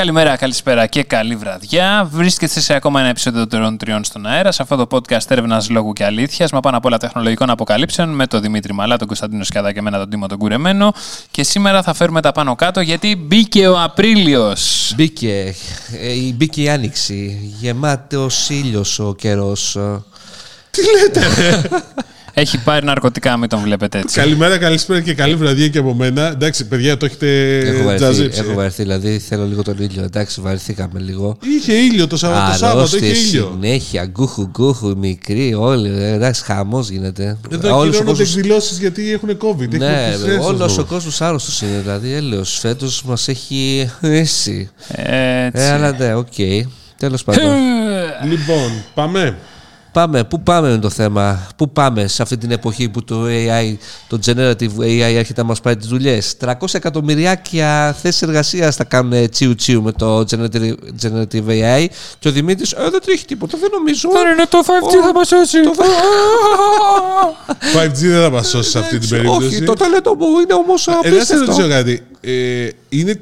Καλημέρα, καλησπέρα και καλή βραδιά. Βρίσκεστε σε ακόμα ένα επεισόδιο των Τριών στον αέρα, σε αυτό το podcast έρευνας λόγου και αλήθειας, μα πάνω απ' όλα τεχνολογικών αποκαλύψεων, με τον Δημήτρη Μαλά, τον Κωνσταντίνο Σκιάδα και εμένα τον Τίμο τον Κουρεμένο. Και σήμερα θα φέρουμε τα πάνω κάτω γιατί μπήκε ο Απρίλιος. Μπήκε, ε, μπήκε η άνοιξη. Γεμάτος ήλιος ο καιρός. Τι λέτε, ρε. Έχει πάρει ναρκωτικά, μην τον βλέπετε έτσι. Καλημέρα, καλησπέρα και καλή βραδιά και από μένα. Εντάξει, παιδιά, το έχετε Έχω βαρεθεί, τζαζέψει. έχω βαρεθεί, δηλαδή θέλω λίγο τον ήλιο. Εντάξει, βαρεθήκαμε λίγο. Είχε ήλιο το Σάββατο, το Σάββατο είχε Αρρώστιες ήλιο. συνέχεια, γκούχου γκούχου, μικρή, όλοι. ε, Εντάξει, χαμός γίνεται. Εδώ Όλος ο ακυρώνονται κόσμος- εκδηλώσεις γιατί έχουν COVID. Ναι, Έχουμε πλησιάσει όλος κόσμο. ο κόσμος άρρωστος είναι. Δηλαδή, έλεος. Φέτος μας έχει. Εσύ. Έτσι. Ε, αλλά ναι, οκ. Τέλος πάντων. Λοιπόν, πάμε. Πάμε, πού πάμε με το θέμα, πού πάμε σε αυτή την εποχή που το AI, το generative AI έρχεται να μας πάρει τις δουλειές; 300 εκατομμυριάκια θέσεις εργασίας θα κάνουν τσιου τσιου με το generative, generative AI και ο Δημήτρης, ε, δεν τρέχει τίποτα, δεν νομίζω. Δεν είναι το 5G θα μας σώσει. 5G δεν θα μας σώσει σε αυτή την περίπτωση. Όχι, το ταλέντο μου είναι όμως Ε, δεν σε ρωτήσω απίστευτο. κάτι. Ε, είναι...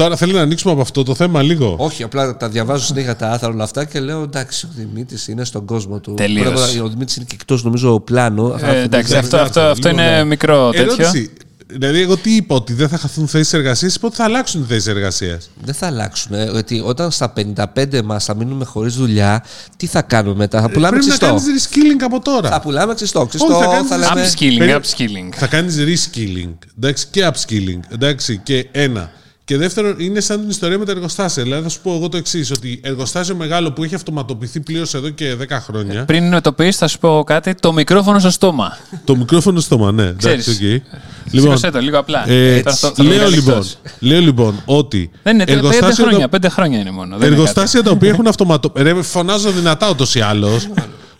Τώρα θέλω να ανοίξουμε από αυτό το θέμα λίγο. Όχι, απλά τα διαβάζω συνέχεια τα άθρα όλα αυτά και λέω εντάξει, ο Δημήτρης είναι στον κόσμο του. Τελείως. Πρέπει να- Ο Δημήτρης είναι και εκτός νομίζω πλάνο. Ε, εντάξει, αυτό, αυτό, αυτό Λοιπόν, είναι ναι. μικρό τέτοιο. Ερώτηση. Δηλαδή, εγώ τι είπα, ότι δεν θα χαθούν θέσεις εργασίας, είπα ότι θα αλλάξουν θέσεις εργασίας; Δεν θα αλλάξουν. ε, Γιατί όταν στα 55 μας θα μείνουμε χωρίς δουλειά, τι θα κάνουμε μετά; Θα πουλάμε Πρέπει να ξυστό. κάνεις reskilling από τώρα. Θα πουλάμε ξυστό. Ξυστό θα κάνεις θα λέμε. Upskilling, Περί- upskilling. Θα κάνεις reskilling εντάξει, και upskilling. Εντάξει, και ένα. Και δεύτερον, είναι σαν την ιστορία με τα εργοστάσια. Δηλαδή, θα σου πω εγώ το εξής: Ότι εργοστάσιο μεγάλο που έχει αυτοματοποιηθεί πλήρως εδώ και 10 χρόνια. Πριν το πει, θα σου πω κάτι. Το μικρόφωνο στο στόμα. το μικρόφωνο στόμα, ναι. Εντάξει, Ξέρεις. οκ. Σήκωσέ το λίγο απλά. ε, Ε, τώρα θα- θα το λέω, βγάλει λοιπόν, εκτός. λέω λοιπόν ότι. Δεν είναι πέντε εργοστάσια χρόνια. τα- Πέντε χρόνια είναι μόνο. δεν είναι κάτι. Εργοστάσια τα οποία έχουν αυτοματοποιηθεί. Ρε, φωνάζω δυνατά ούτως ή άλλως.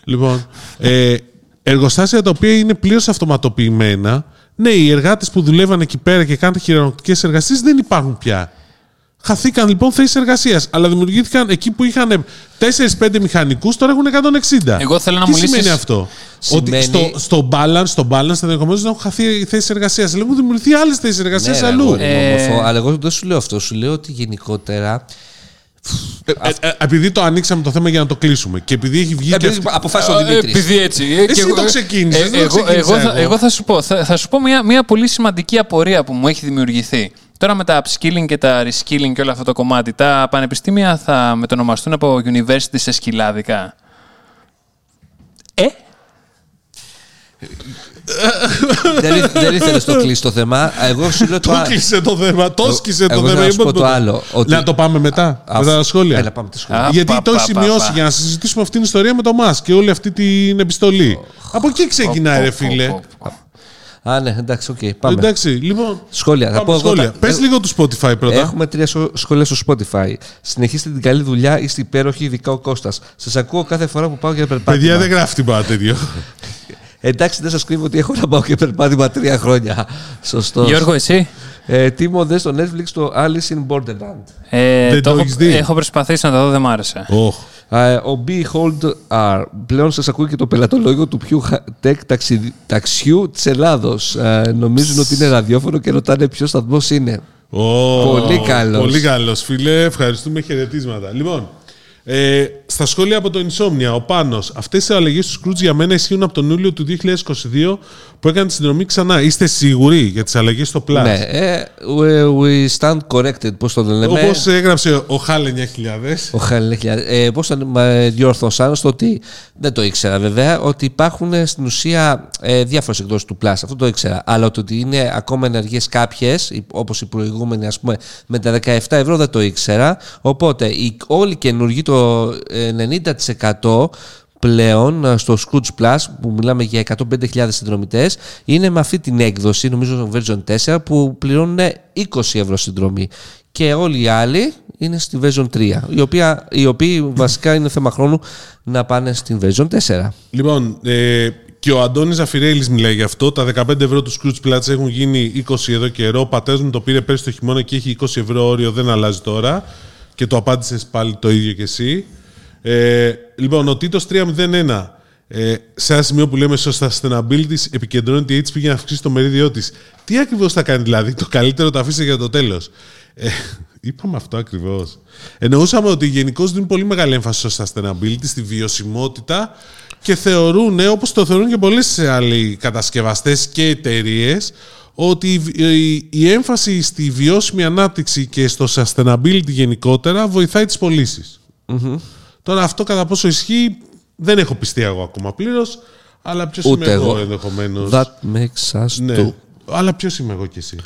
λοιπόν, ε, εργοστάσια τα οποία είναι πλήρως αυτοματοποιημένα. Ναι, οι εργάτες που δουλεύαν εκεί πέρα και κάνουν χειρονακτικές εργασίες δεν υπάρχουν πια. Χαθήκαν λοιπόν θέσεις εργασίας. Αλλά δημιουργήθηκαν εκεί που είχαν 4-5 μηχανικούς, τώρα έχουν 160. Εγώ θέλω να Τι μου λύσεις- σημαίνει αυτό; Σημαίνει- Ότι στο, στο balance, στο balance ενδεχομένως να έχουν χαθεί θέσεις εργασίας. Αλλά έχουν δημιουργηθεί άλλες θέσεις εργασίας Ναι, ρε, αλλού. αγόρι μου, Ε, όμορφο. Αλλά εγώ δεν σου λέω αυτό. Σου λέω ότι γενικότερα. Ε, ε, ε, επειδή το ανοίξαμε το θέμα για να το κλείσουμε και επειδή έχει βγει. και Επειδή αυτή- αποφάσισε ο Ε, Δημήτρη. Επειδή έτσι. ε, Εσύ και εγώ- το ξεκίνησες, ε, δεν το εγώ, ξεκίνησα εγώ, θα, εγώ. εγώ θα σου πω, θα, θα σου πω μια, μια πολύ σημαντική απορία που μου έχει δημιουργηθεί. Τώρα με τα upskilling και τα reskilling και όλο αυτό το κομμάτι, τα πανεπιστήμια θα μετονομαστούν από university σε σκυλάδικα. Ε, δεν, ήθ- δεν ήθελες το κλείσει το θέμα. Εγώ σου λέω το. Το α- κλείσε το θέμα, το σκίσε το εγώ θέμα. θα σου είπα πω το άλλο, ότι- Να το πάμε μετά, Α, μετά τα σχόλια. Έλα, πάμε τα σχόλια. Α, Γιατί πα, το πα, έχει πα, σημειώσει πα. για να συζητήσουμε αυτήν την ιστορία με το Μάσκ και όλη αυτή την επιστολή. Από εκεί ξεκινάει, ρε φίλε. Α, ναι, εντάξει, οκ, πάμε. Εντάξει, λοιπόν. Σχόλια. Θα πάμε πω εγώ σχόλια. τα- Πες ε, λίγο του Spotify πρώτα. Έχουμε τρία σο- σχόλια στο Spotify. Συνεχίστε την καλή δουλειά, είστε υπέροχοι, ειδικά ο Κώστας. Σας ακούω κάθε φορά που πάω για περπάτημα. Παιδιά δεν γράφει τίποτα τέτοιο. Εντάξει, δεν σας κρύβω ότι έχω να πάω για περπάτημα τρία χρόνια. Σωστός. Γιώργο, εσύ; Ε, Τίμο, δες στο Netflix το Alice in Borderland. Ε, Δεν το έχω, έχεις δει; έχω προσπαθήσει να το δω, δεν μ' άρεσε. Οχ. Ε, ο Behold R. Πλέον σας ακούει και το πελατολόγιο του πιο tech ταξι... ταξιού της Ελλάδος. Ε, νομίζουν ότι είναι ραδιόφωνο και ρωτάνε ποιος σταθμός είναι. Ω, Πολύ καλός. Πολύ καλός, φίλε. Ευχαριστούμε. Χαιρετίσματα. Λοιπόν, ε, στα σχόλια από το Insomnia, ο Πάνος. Αυτές οι αλλαγές του Scrooge για μένα ισχύουν από τον Ιούλιο του 2022 που έκανε τη συνδρομή ξανά. Είστε σίγουροι για τις αλλαγές στο Plus; Ναι, ε, we, we stand corrected, πώς το λέμε. Όπως έγραψε ο Χάλ 9000. Ο Χαλέχια. Ε, Πώς θα με διόρθωσαν στο ότι δεν το ήξερα βέβαια, ότι υπάρχουν ε, στην ουσία ε, διάφορες εκδόσεις του Plus. Αυτό το ήξερα. Αλλά το ότι είναι ακόμα ενεργές κάποιες, όπως η προηγούμενη, ας πούμε, με τα 17 ευρώ δεν το ήξερα. Οπότε οι, όλοι οι καινούργοι, το ε, 90% πλέον ε, στο Scrooge Plus που μιλάμε για 105.000 συνδρομητές είναι με αυτή την έκδοση νομίζω version 4 που πληρώνουν 20 ευρώ συνδρομή και όλοι οι άλλοι είναι στη version 3 η οποία, οι οποίοι βασικά είναι θέμα χρόνου να πάνε στην version 4 Λοιπόν, ε, και ο Αντώνης Ζαφυρέλης μιλάει γι' αυτό. Τα 15 ευρώ του Scrooge Plus έχουν γίνει 20 εδώ καιρό. Ο πατέρας μου το πήρε πέρσι το χειμώνα και έχει 20 ευρώ όριο, δεν αλλάζει τώρα. Και το απάντησες πάλι το ίδιο κι εσύ. Ε, λοιπόν, ο Τίτος 301. Ε, σε ένα σημείο που λέμε στο sustainability, επικεντρώνεται η HP για να αυξήσει το μερίδιό της. Τι ακριβώς θα κάνει δηλαδή, το καλύτερο το αφήστε για το τέλος; Ε, Είπαμε αυτό ακριβώς. Εννοούσαμε ότι γενικώς δίνουν πολύ μεγάλη έμφαση στο sustainability, στη βιωσιμότητα και θεωρούν, όπως το θεωρούν και πολλοί άλλοι κατασκευαστές και εταιρείες, ότι η- η, η έμφαση στη βιώσιμη ανάπτυξη και στο sustainability γενικότερα βοηθάει τις πωλήσεις. Τώρα αυτό κατά πόσο ισχύει δεν έχω πιστεί εγώ ακόμα πλήρως, αλλά ποιος είμαι Ούτε εγώ, εγώ. ενδεχομένως. That makes us Ναι. do. Αλλά ποιος είμαι εγώ και εσύ.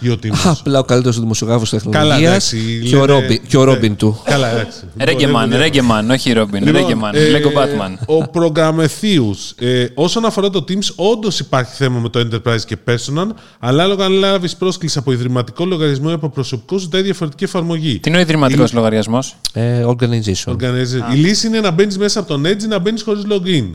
Ή ο Τίμος. Απλά ο καλύτερος δημοσιογράφος Καλά, τεχνολογίας εντάξει. και, ο λένε- Ρόμπιν- και ο ναι. Ρόμπιν του. Καλά, εντάξει. Ρέγκεμαν, Μπορεί- Ρέγκεμαν, όχι Ρόμπιν. Λοιπόν, Ρέγκεμαν. ε, Λέγκο Batman. Ο προγραμμεθίους. Ε, όσον αφορά το Teams, όντως υπάρχει θέμα με το Enterprise και Personal, αλλά άλογα αν λάβεις πρόσκληση από ιδρυματικό λογαριασμό ή από προσωπικό, ζητάει διαφορετική εφαρμογή. Τι είναι ο ιδρυματικός λογαριασμός; Ε, organization. Organizer. Η λύση είναι να μπαίνεις μέσα από τον Edge ή να μπαίνεις χωρίς login.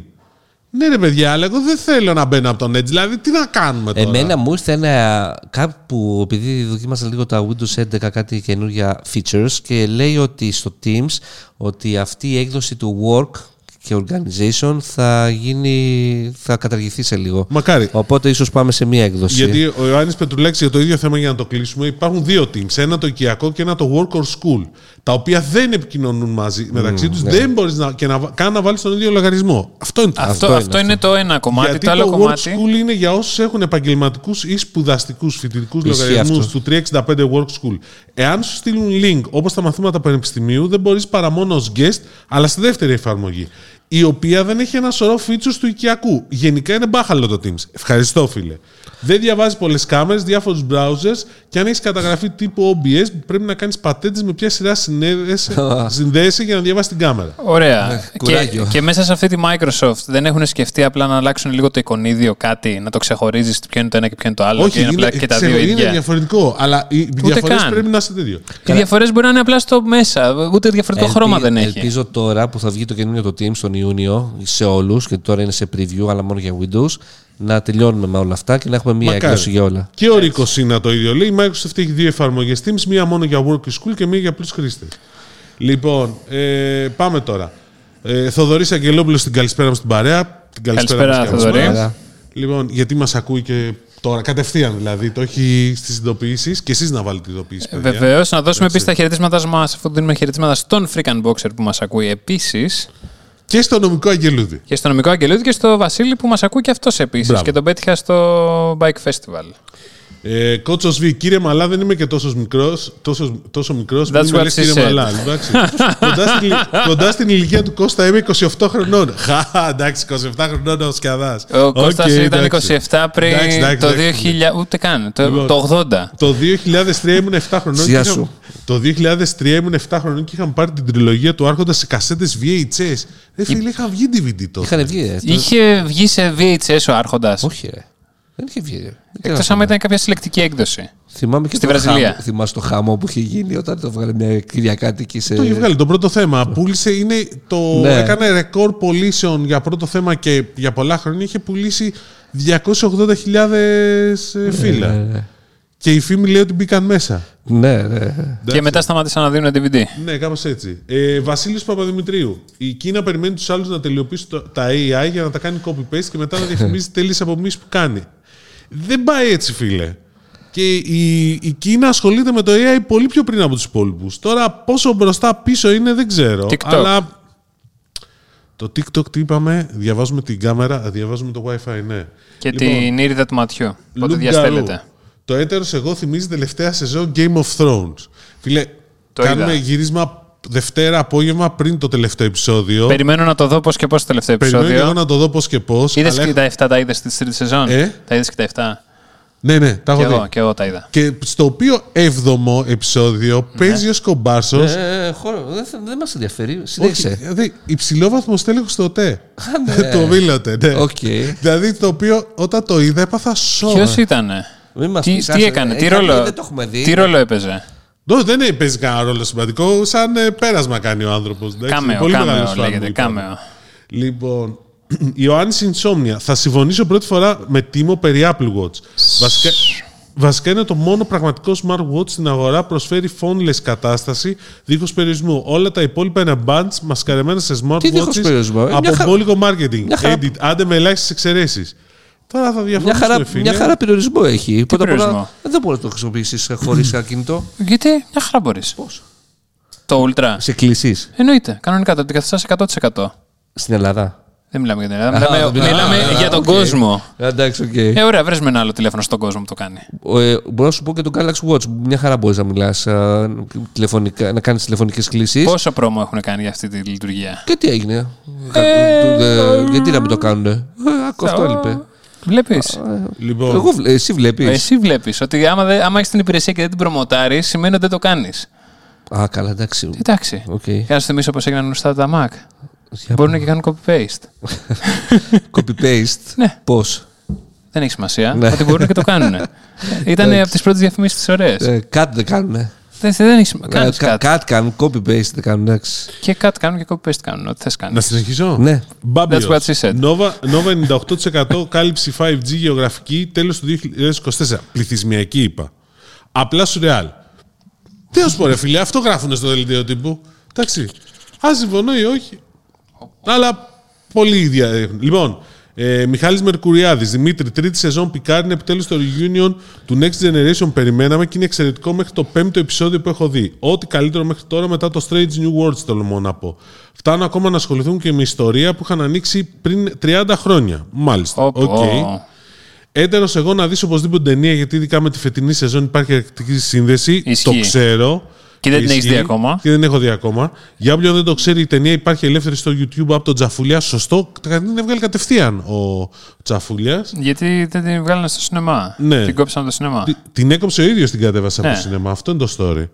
Ναι, ρε παιδιά, αλλά εγώ δεν θέλω να μπαίνω από τον Edge. Δηλαδή, τι να κάνουμε τώρα; Εμένα μου ήρθε ένα κάπου, επειδή δοκίμασα λίγο τα Windows 11 κάτι καινούργια features και λέει ότι στο Teams ότι αυτή η έκδοση του work και organization θα γίνει, θα καταργηθεί σε λίγο. Μακάρι. Οπότε ίσως πάμε σε μία έκδοση. Γιατί ο Ιωάννης Πετρουλέξης για το ίδιο θέμα για να το κλείσουμε υπάρχουν δύο teams. Ένα το οικιακό και ένα το work or school. Τα οποία δεν επικοινωνούν μαζί μεταξύ τους. Δεν μπορείς να, και να, καν να βάλεις τον ίδιο λογαριασμό. Αυτό είναι το Αυτό, είναι αυτό είναι το ένα κομμάτι. Γιατί το άλλο το κομμάτι. Work School είναι για όσους έχουν επαγγελματικούς ή σπουδαστικούς φοιτητικούς Ισχύει λογαριασμούς αυτό. του 365 Work School. Εάν σου στείλουν link όπως τα μαθήματα πανεπιστημίου, δεν μπορείς παρά μόνο ως guest, αλλά στη δεύτερη εφαρμογή. Η οποία δεν έχει ένα σωρό features του οικιακού. Γενικά είναι μπάχαλο το Teams. Ευχαριστώ, φίλε. Δεν διαβάζει πολλές κάμερες, διάφορους browsers και αν έχεις καταγραφεί τύπου OBS, πρέπει να κάνεις πατέντες με ποια σειρά συνέδεσαι- συνδέεσαι για να διαβάσεις την κάμερα. Ωραία. Ναι, και, κουράγιο. και μέσα σε αυτή τη Microsoft δεν έχουν σκεφτεί απλά να αλλάξουν λίγο το εικονίδιο κάτι, να το ξεχωρίζεις ποιο είναι το ένα και ποιο είναι το άλλο. Όχι, και είναι είναι, απλά και τα ξέρω, δύο είναι ίδια. διαφορετικό. Αλλά οι διαφορές καν. πρέπει να είναι τέτοιο. Οι διαφορές μπορεί να είναι απλά στο μέσα. Ούτε διαφορετικό Ελπι- χρώμα δεν έχει. Ελπίζω τώρα που θα βγει το καινούριο το Teams τον Ιούνιο σε όλους και τώρα είναι σε preview αλλά μόνο για Windows να τελειώνουμε με όλα αυτά και να έχουμε μία Μακάρι. έκδοση για όλα. Και ο Ρίκος είναι το ίδιο. Λέει η Microsoft έχει δύο εφαρμογές Teams, μία μόνο για work and school και μία για απλού χρήστε. Λοιπόν, ε, πάμε τώρα. Ε, Θοδωρής Αγγελόπουλος στην καλησπέρα μας στην παρέα. Την Καλησπέρα, μας και Θοδωρή. μας. Λοιπόν, γιατί μας ακούει και τώρα, κατευθείαν δηλαδή, το έχει στις ειδοποιήσεις και εσείς να βάλετε ειδοποιήσεις. Βεβαίως, να δώσουμε επίση τα χαιρετίσματάς μας, αφού δίνουμε χαιρετίσματα στον Freakan Boxer που μας ακούει επίσης. Και στο νομικό Αγγελούδη. Και στο νομικό Αγγελούδη και στο Βασίλη που μας ακούει και αυτός επίσης. Μπράβο. Και τον πέτυχα στο Bike Festival. Ε, Κότσο Β, κύριε Μαλά, δεν είμαι και τόσος μικρός. Τόσος, τόσο μικρός, That's μην με what λες, she κύριε said. Μαλά. εντάξει. κοντά, στην, κοντά στην ηλικία του Κώστα είμαι 28 χρονών. Χα, εντάξει, 27 χρονών ο Σκιαδά. Ο Κώστας ήταν 27 πριν Εντάξει, εντάξει, το εντάξει. 2000, ούτε καν, το, Λοιπόν. το 80. Το 2003 ήμουν 7 χρονών. Σιγά και είχα- σου. Το 2003 ήμουν 7 χρονών και είχαμε πάρει την τριλογία του Άρχοντας σε κασέτες VHS. Ρε φίλε, είχαν βγει DVD τότε. Είχαν βγει, ε, το- Είχε βγει σε VHS ο Άρχοντας. Όχι, ρε. Δεν είχε βγει. ρε. Δεν Εκτός ξέρω. άμα ήταν κάποια συλλεκτική έκδοση. Θυμάμαι και Στη το Βραζιλία. χάμο, θυμάσαι το χάμο που είχε γίνει όταν το βγάλε μια κυριακάτικη σε. Το είχε βγάλει το πρώτο θέμα. Πούλησε, είναι το, Ναι. έκανε ρεκόρ πωλήσεων για πρώτο θέμα και για πολλά χρόνια είχε πουλήσει 280.000 ε, φύλλα. ναι. Και η φήμη λέει ότι μπήκαν μέσα. Ναι, ναι. Και μετά σταμάτησαν να δίνουν DVD. Ναι, κάπως έτσι. Ε, Βασίλης Παπαδημητρίου. Η Κίνα περιμένει τους άλλους να τελειοποιήσουν το- τα AI για να τα κάνει copy-paste και μετά να διαφημίζει τέλειες απομίσει που κάνει. Δεν πάει έτσι, φίλε. Και η, η Κίνα ασχολείται με το AI πολύ πιο πριν από τους υπόλοιπους. Τώρα, πόσο μπροστά πίσω είναι, δεν ξέρω. TikTok. Αλλά το TikTok τι είπαμε, διαβάζουμε την κάμερα, διαβάζουμε το WiFi, ναι. Και Λοιπόν, την ήρυδα του ματιού. Πότε Luke διαστέλλεται. Garou. Το έτερο εγώ θυμίζει τελευταία σεζόν Game of Thrones. Φίλε, Το κάνουμε είδα. γύρισμα Δευτέρα απόγευμα πριν το τελευταίο επεισόδιο. Περιμένω να το δω πώς και πώς το τελευταίο Περιμένω και εγώ επεισόδιο. να το δω πώς και πώς. Είδες και τα 7 τα είδες στη τρίτη σεζόν; Ε; Τα είδες και τα 7. Ναι, ναι, τα Και έχω εγώ, δει. και εγώ τα είδα. Και στο οποίο έβδομο επεισόδιο Ναι. παίζει ο Σκομπάρσο. Ε, χώρο, δεν, θα- δεν μας ενδιαφέρει. Συνέχισε. Δηλαδή, υψηλόβαθμο στέλεχος στο ΟΤΕ. ναι. το Βίλωτε, ναι. Οκ. Δηλαδή, το οποίο όταν το είδα έπαθα σοκ. Ποιος ήτανε; Μην μας Τι, πεις, τι άσε, έκανε, τι έκανε, ρόλο, δεν το έχουμε δει. τι ρόλο έπαιζε; No, δεν παίζει κανένα ρόλο σημαντικό. Σαν ε, πέρασμα κάνει ο άνθρωπος. Cameo, cameo λέγεται, κάμεο. Λοιπόν, Ιωάννης Insomnia. Θα συμφωνήσω πρώτη φορά με Τίμο περί Apple Watch. Βασικά, βασικά είναι το μόνο πραγματικό smartwatch στην αγορά προσφέρει phoneless κατάσταση δίχως περιορισμούς. Όλα τα υπόλοιπα είναι bands μασκαρεμένα σε Τι δίχως smartwatches περιορισμό, ε, μια από χαρά- μπόλικο marketing. μια χαρά- Edit, άντε με ελάχιστες εξαιρέσεις. Τώρα θα Μια διαφωνήσουμε, χαρά, φίλε. μια χαρά περιορισμό έχει. Πρώτα απ' όλα, περιορισμό; Δεν μπορείς να το χρησιμοποιήσεις χωρίς ακίνητο. Γιατί μια χαρά μπορείς. Πώς; Το Ultra. Σε κλείσει Εννοείται. Κανονικά το αντικαθιστάς 100%. στην Ελλάδα. Δεν μιλάμε για την Ελλάδα. Α, Μιλάμε, μιλάμε- μιλάμε Α, για τον οκ. κόσμο. Εντάξει, οκ. Ε, ωραία, βρες με ένα άλλο τηλέφωνο στον κόσμο που το κάνει. Ε, μπορώ να σου πω και το Galaxy Watch. Μια χαρά μπορείς να μιλάς, να κάνεις τηλεφωνικές κλήσεις. Πόσο promo έχουν κάνει για αυτή τη λειτουργία; Και τι έγινε; Κα- ε, γιατί να μην το κάνουν. Ε, άκου αυτό έλειπε. Βλέπεις. Λοιπόν, Εγώ, βλέ- εσύ βλέπεις. Εσύ βλέπεις ότι άμα, δεν- άμα έχεις την υπηρεσία και δεν την προμοτάρεις, σημαίνει ότι δεν το κάνεις. Α, καλά, εντάξει. Εντάξει. Οκ. Για να σου θυμίσω πώς έγιναν γνωστά τα Mac. Για Μπορούν και κάνουν copy-paste. Copy-paste. Ναι. Πώς; Δεν έχει σημασία. Ναι. Ότι μπορούν και το κάνουν. Ήταν από τις πρώτες διαφημίσεις τις ωραίες. Ε, Κάτι δεν κάνουν. Δεν, δεν έχεις σημασία. Κάνεις κάτι. Κάτι κάνουν. Copy-paste δεν κάνουν. Εντάξει. Και κάτι κάνουν και copy-paste κάνουν. Ό,τι θες κάνεις. να συνεχίσω; Ναι. Μπάμπιος. That's what she said. Nova, Nova 98% κάλυψη 5G γεωγραφική τέλος του 2024. Πληθυσμιακή είπα. Απλά σουρεάλ. Τι να σου πω ρε φίλε, αυτό γράφουν στο δελτίο τύπου. Εντάξει. Αν συμφωνώ ή όχι. Αλλά πολύ ίδια. Λοιπόν, ε, Μιχάλης Μερκουριάδης, Δημήτρη, τρίτη σεζόν Picard είναι επιτέλους το reunion του Next Generation περιμέναμε και είναι εξαιρετικό μέχρι το πέμπτο επεισόδιο που έχω δει. Ό,τι καλύτερο μέχρι τώρα μετά το Strange New Worlds τολμώ να πω. Φτάνουν ακόμα να ασχοληθούν και με ιστορία που είχαν ανοίξει πριν 30 χρόνια. Μάλιστα. Ωπ, Οκ. ω. Έτερο εγώ να δεις οπωσδήποτε ταινία γιατί ειδικά με τη φετινή σεζόν υπάρχει αρκετή σύνδεση. Ισχύει. Το ξέρω. Και δεν την έχεις Ισχύει. δει ακόμα. Και δεν έχω δει ακόμα. Για όποιον δεν το ξέρει, η ταινία υπάρχει ελεύθερη στο YouTube από τον Τζαφούλια. Σωστό. Την έβγαλε κατευθείαν ο Τζαφούλια. Γιατί δεν την βγάλανε στο σινεμά. Ναι. Την κόψαν από το σινεμά. Την έκοψε ο ίδιος την κατέβασε από Ναι. το σινεμά. Αυτό είναι το story.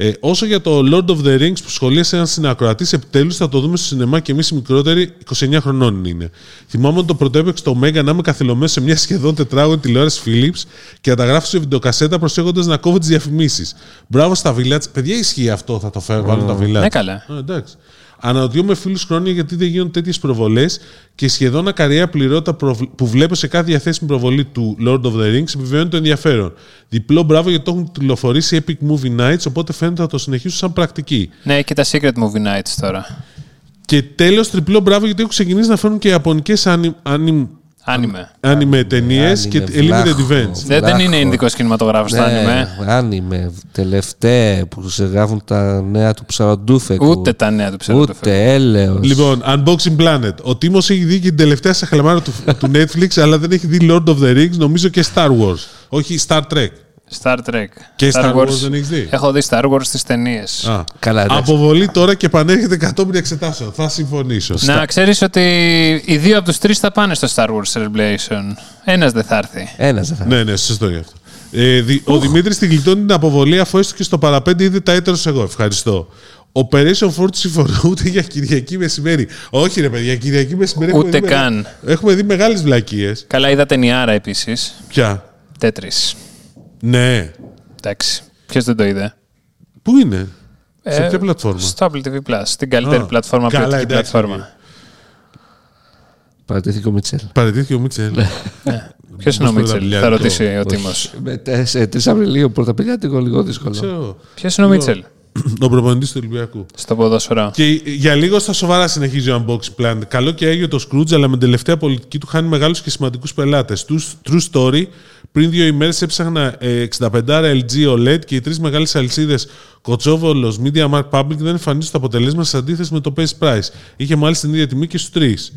Ε, όσο για το Lord of the Rings που σχολίασε ένας συνακροατής, επιτέλους θα το δούμε στο σινεμά και εμείς οι μικρότεροι 29 χρονών είναι. Θυμάμαι ότι το πρωτεύεξε το Μέγα να είμαι καθυλωμένος σε μια σχεδόν τετράγωνη τηλεόραση Philips και να τα γράφω σε βιντεοκασέτα προσέχοντας να κόβω τις διαφημίσεις. Μπράβο στα Village. Παιδιά, ισχύει αυτό, θα το φέρω, βάλω τα Village. Ναι, καλά. Α, εντάξει. Αναρωτιόμαι φίλους χρόνια γιατί δεν γίνονται τέτοιες προβολές και σχεδόν ακαριά πληρότητα προβλ- που βλέπω σε κάθε διαθέσιμη προβολή του Lord of the Rings επιβεβαιώνει το ενδιαφέρον. Διπλό μπράβο γιατί το έχουν τηλεφορήσει Epic Movie Nights, οπότε φαίνεται θα το συνεχίσουν σαν πρακτική. Ναι, και τα Secret Movie Nights τώρα. Και τέλος, τριπλό μπράβο γιατί έχουν ξεκινήσει να φέρουν και ιαπωνικές Άνιμε. άνιμε ταινίες και Άνιμε, limited βλάχος. events. Δεν, δεν είναι Βλάχος. ειδικός κινηματογράφος το άνιμε. αν είμαι τελευταία που σε γράφουν τα νέα του ψαροντούφεκου. Ούτε τα νέα του ψεύδου. Ούτε έλεος. Λοιπόν, Unboxing Planet. Ο Τίμος έχει δει και την τελευταία σαχλαμάρα του, του Netflix, αλλά δεν έχει δει Lord of the Rings, νομίζω και Star Wars. Όχι Star Trek. Star Trek. Και Star Wars δεν έχεις δει; Έχω δει Star Wars στις ταινίες. Α. Καλά, εντάξει. Αποβολή τώρα και επανέρχεται κατόπιν εξετάσεων. Θα συμφωνήσω. Να ξέρεις ότι οι δύο από τους τρεις θα πάνε στο Star Wars Celebration. Ένας δεν θα έρθει. Ένας δεν θα. Ναι, ναι, σωστό γι' αυτό. Ε, δι- ο Δημήτρης την γλιτώνει την αποβολή αφού έστω και στο παραπέντε είδε τα έτερος εγώ. Ευχαριστώ. Operation Ford συμφωνώ ούτε για Κυριακή μεσημέρι. Όχι, ρε παιδιά, Κυριακή μεσημέρι έχουμε Ούτε δει καν. μεγα- Έχουμε δει μεγάλες βλακίες. Καλά, είδα ταινιάρα επίσης. Ποια; Τέτρι. Ναι. Εντάξει. Ποιος δεν το είδε; Πού είναι, σε Ε, ποια πλατφόρμα; Στο Apple TV Plus. Την καλύτερη Α, πλατφόρμα, καλά, ποιοτική εντάξει, πλατφόρμα. Παρατήθηκε ο Μίτσελ. Παραιτήθηκε ο Μίτσελ. Ποιος είναι ο Πώς Μίτσελ, πρωταπηλιάτικο. θα ρωτήσει ο Τίμος. Με 3 Απριλίου πρωταπηλιάτικο λίγο δύσκολο. Ξέρω. Ποιος είναι ο Μίτσελ Ο προπονητής του Ολυμπιακού. στο ποδόσφαιρο. Και για λίγο στα σοβαρά συνεχίζει ο Unboxing Planet. Καλό και έγιο το Scrooge, αλλά με την τελευταία πολιτική του χάνει μεγάλους και σημαντικούς πελάτες. True story, πριν δύο ημέρες έψαχνα ε, 65 LG OLED και οι τρεις μεγάλες αλυσίδες Κοτσόβολος, MediaMarkt Public δεν εμφανίζουν το αποτέλεσμα σε αντίθεση με το BestPrice. Είχε μάλιστα την ίδια τιμή και στους τρεις.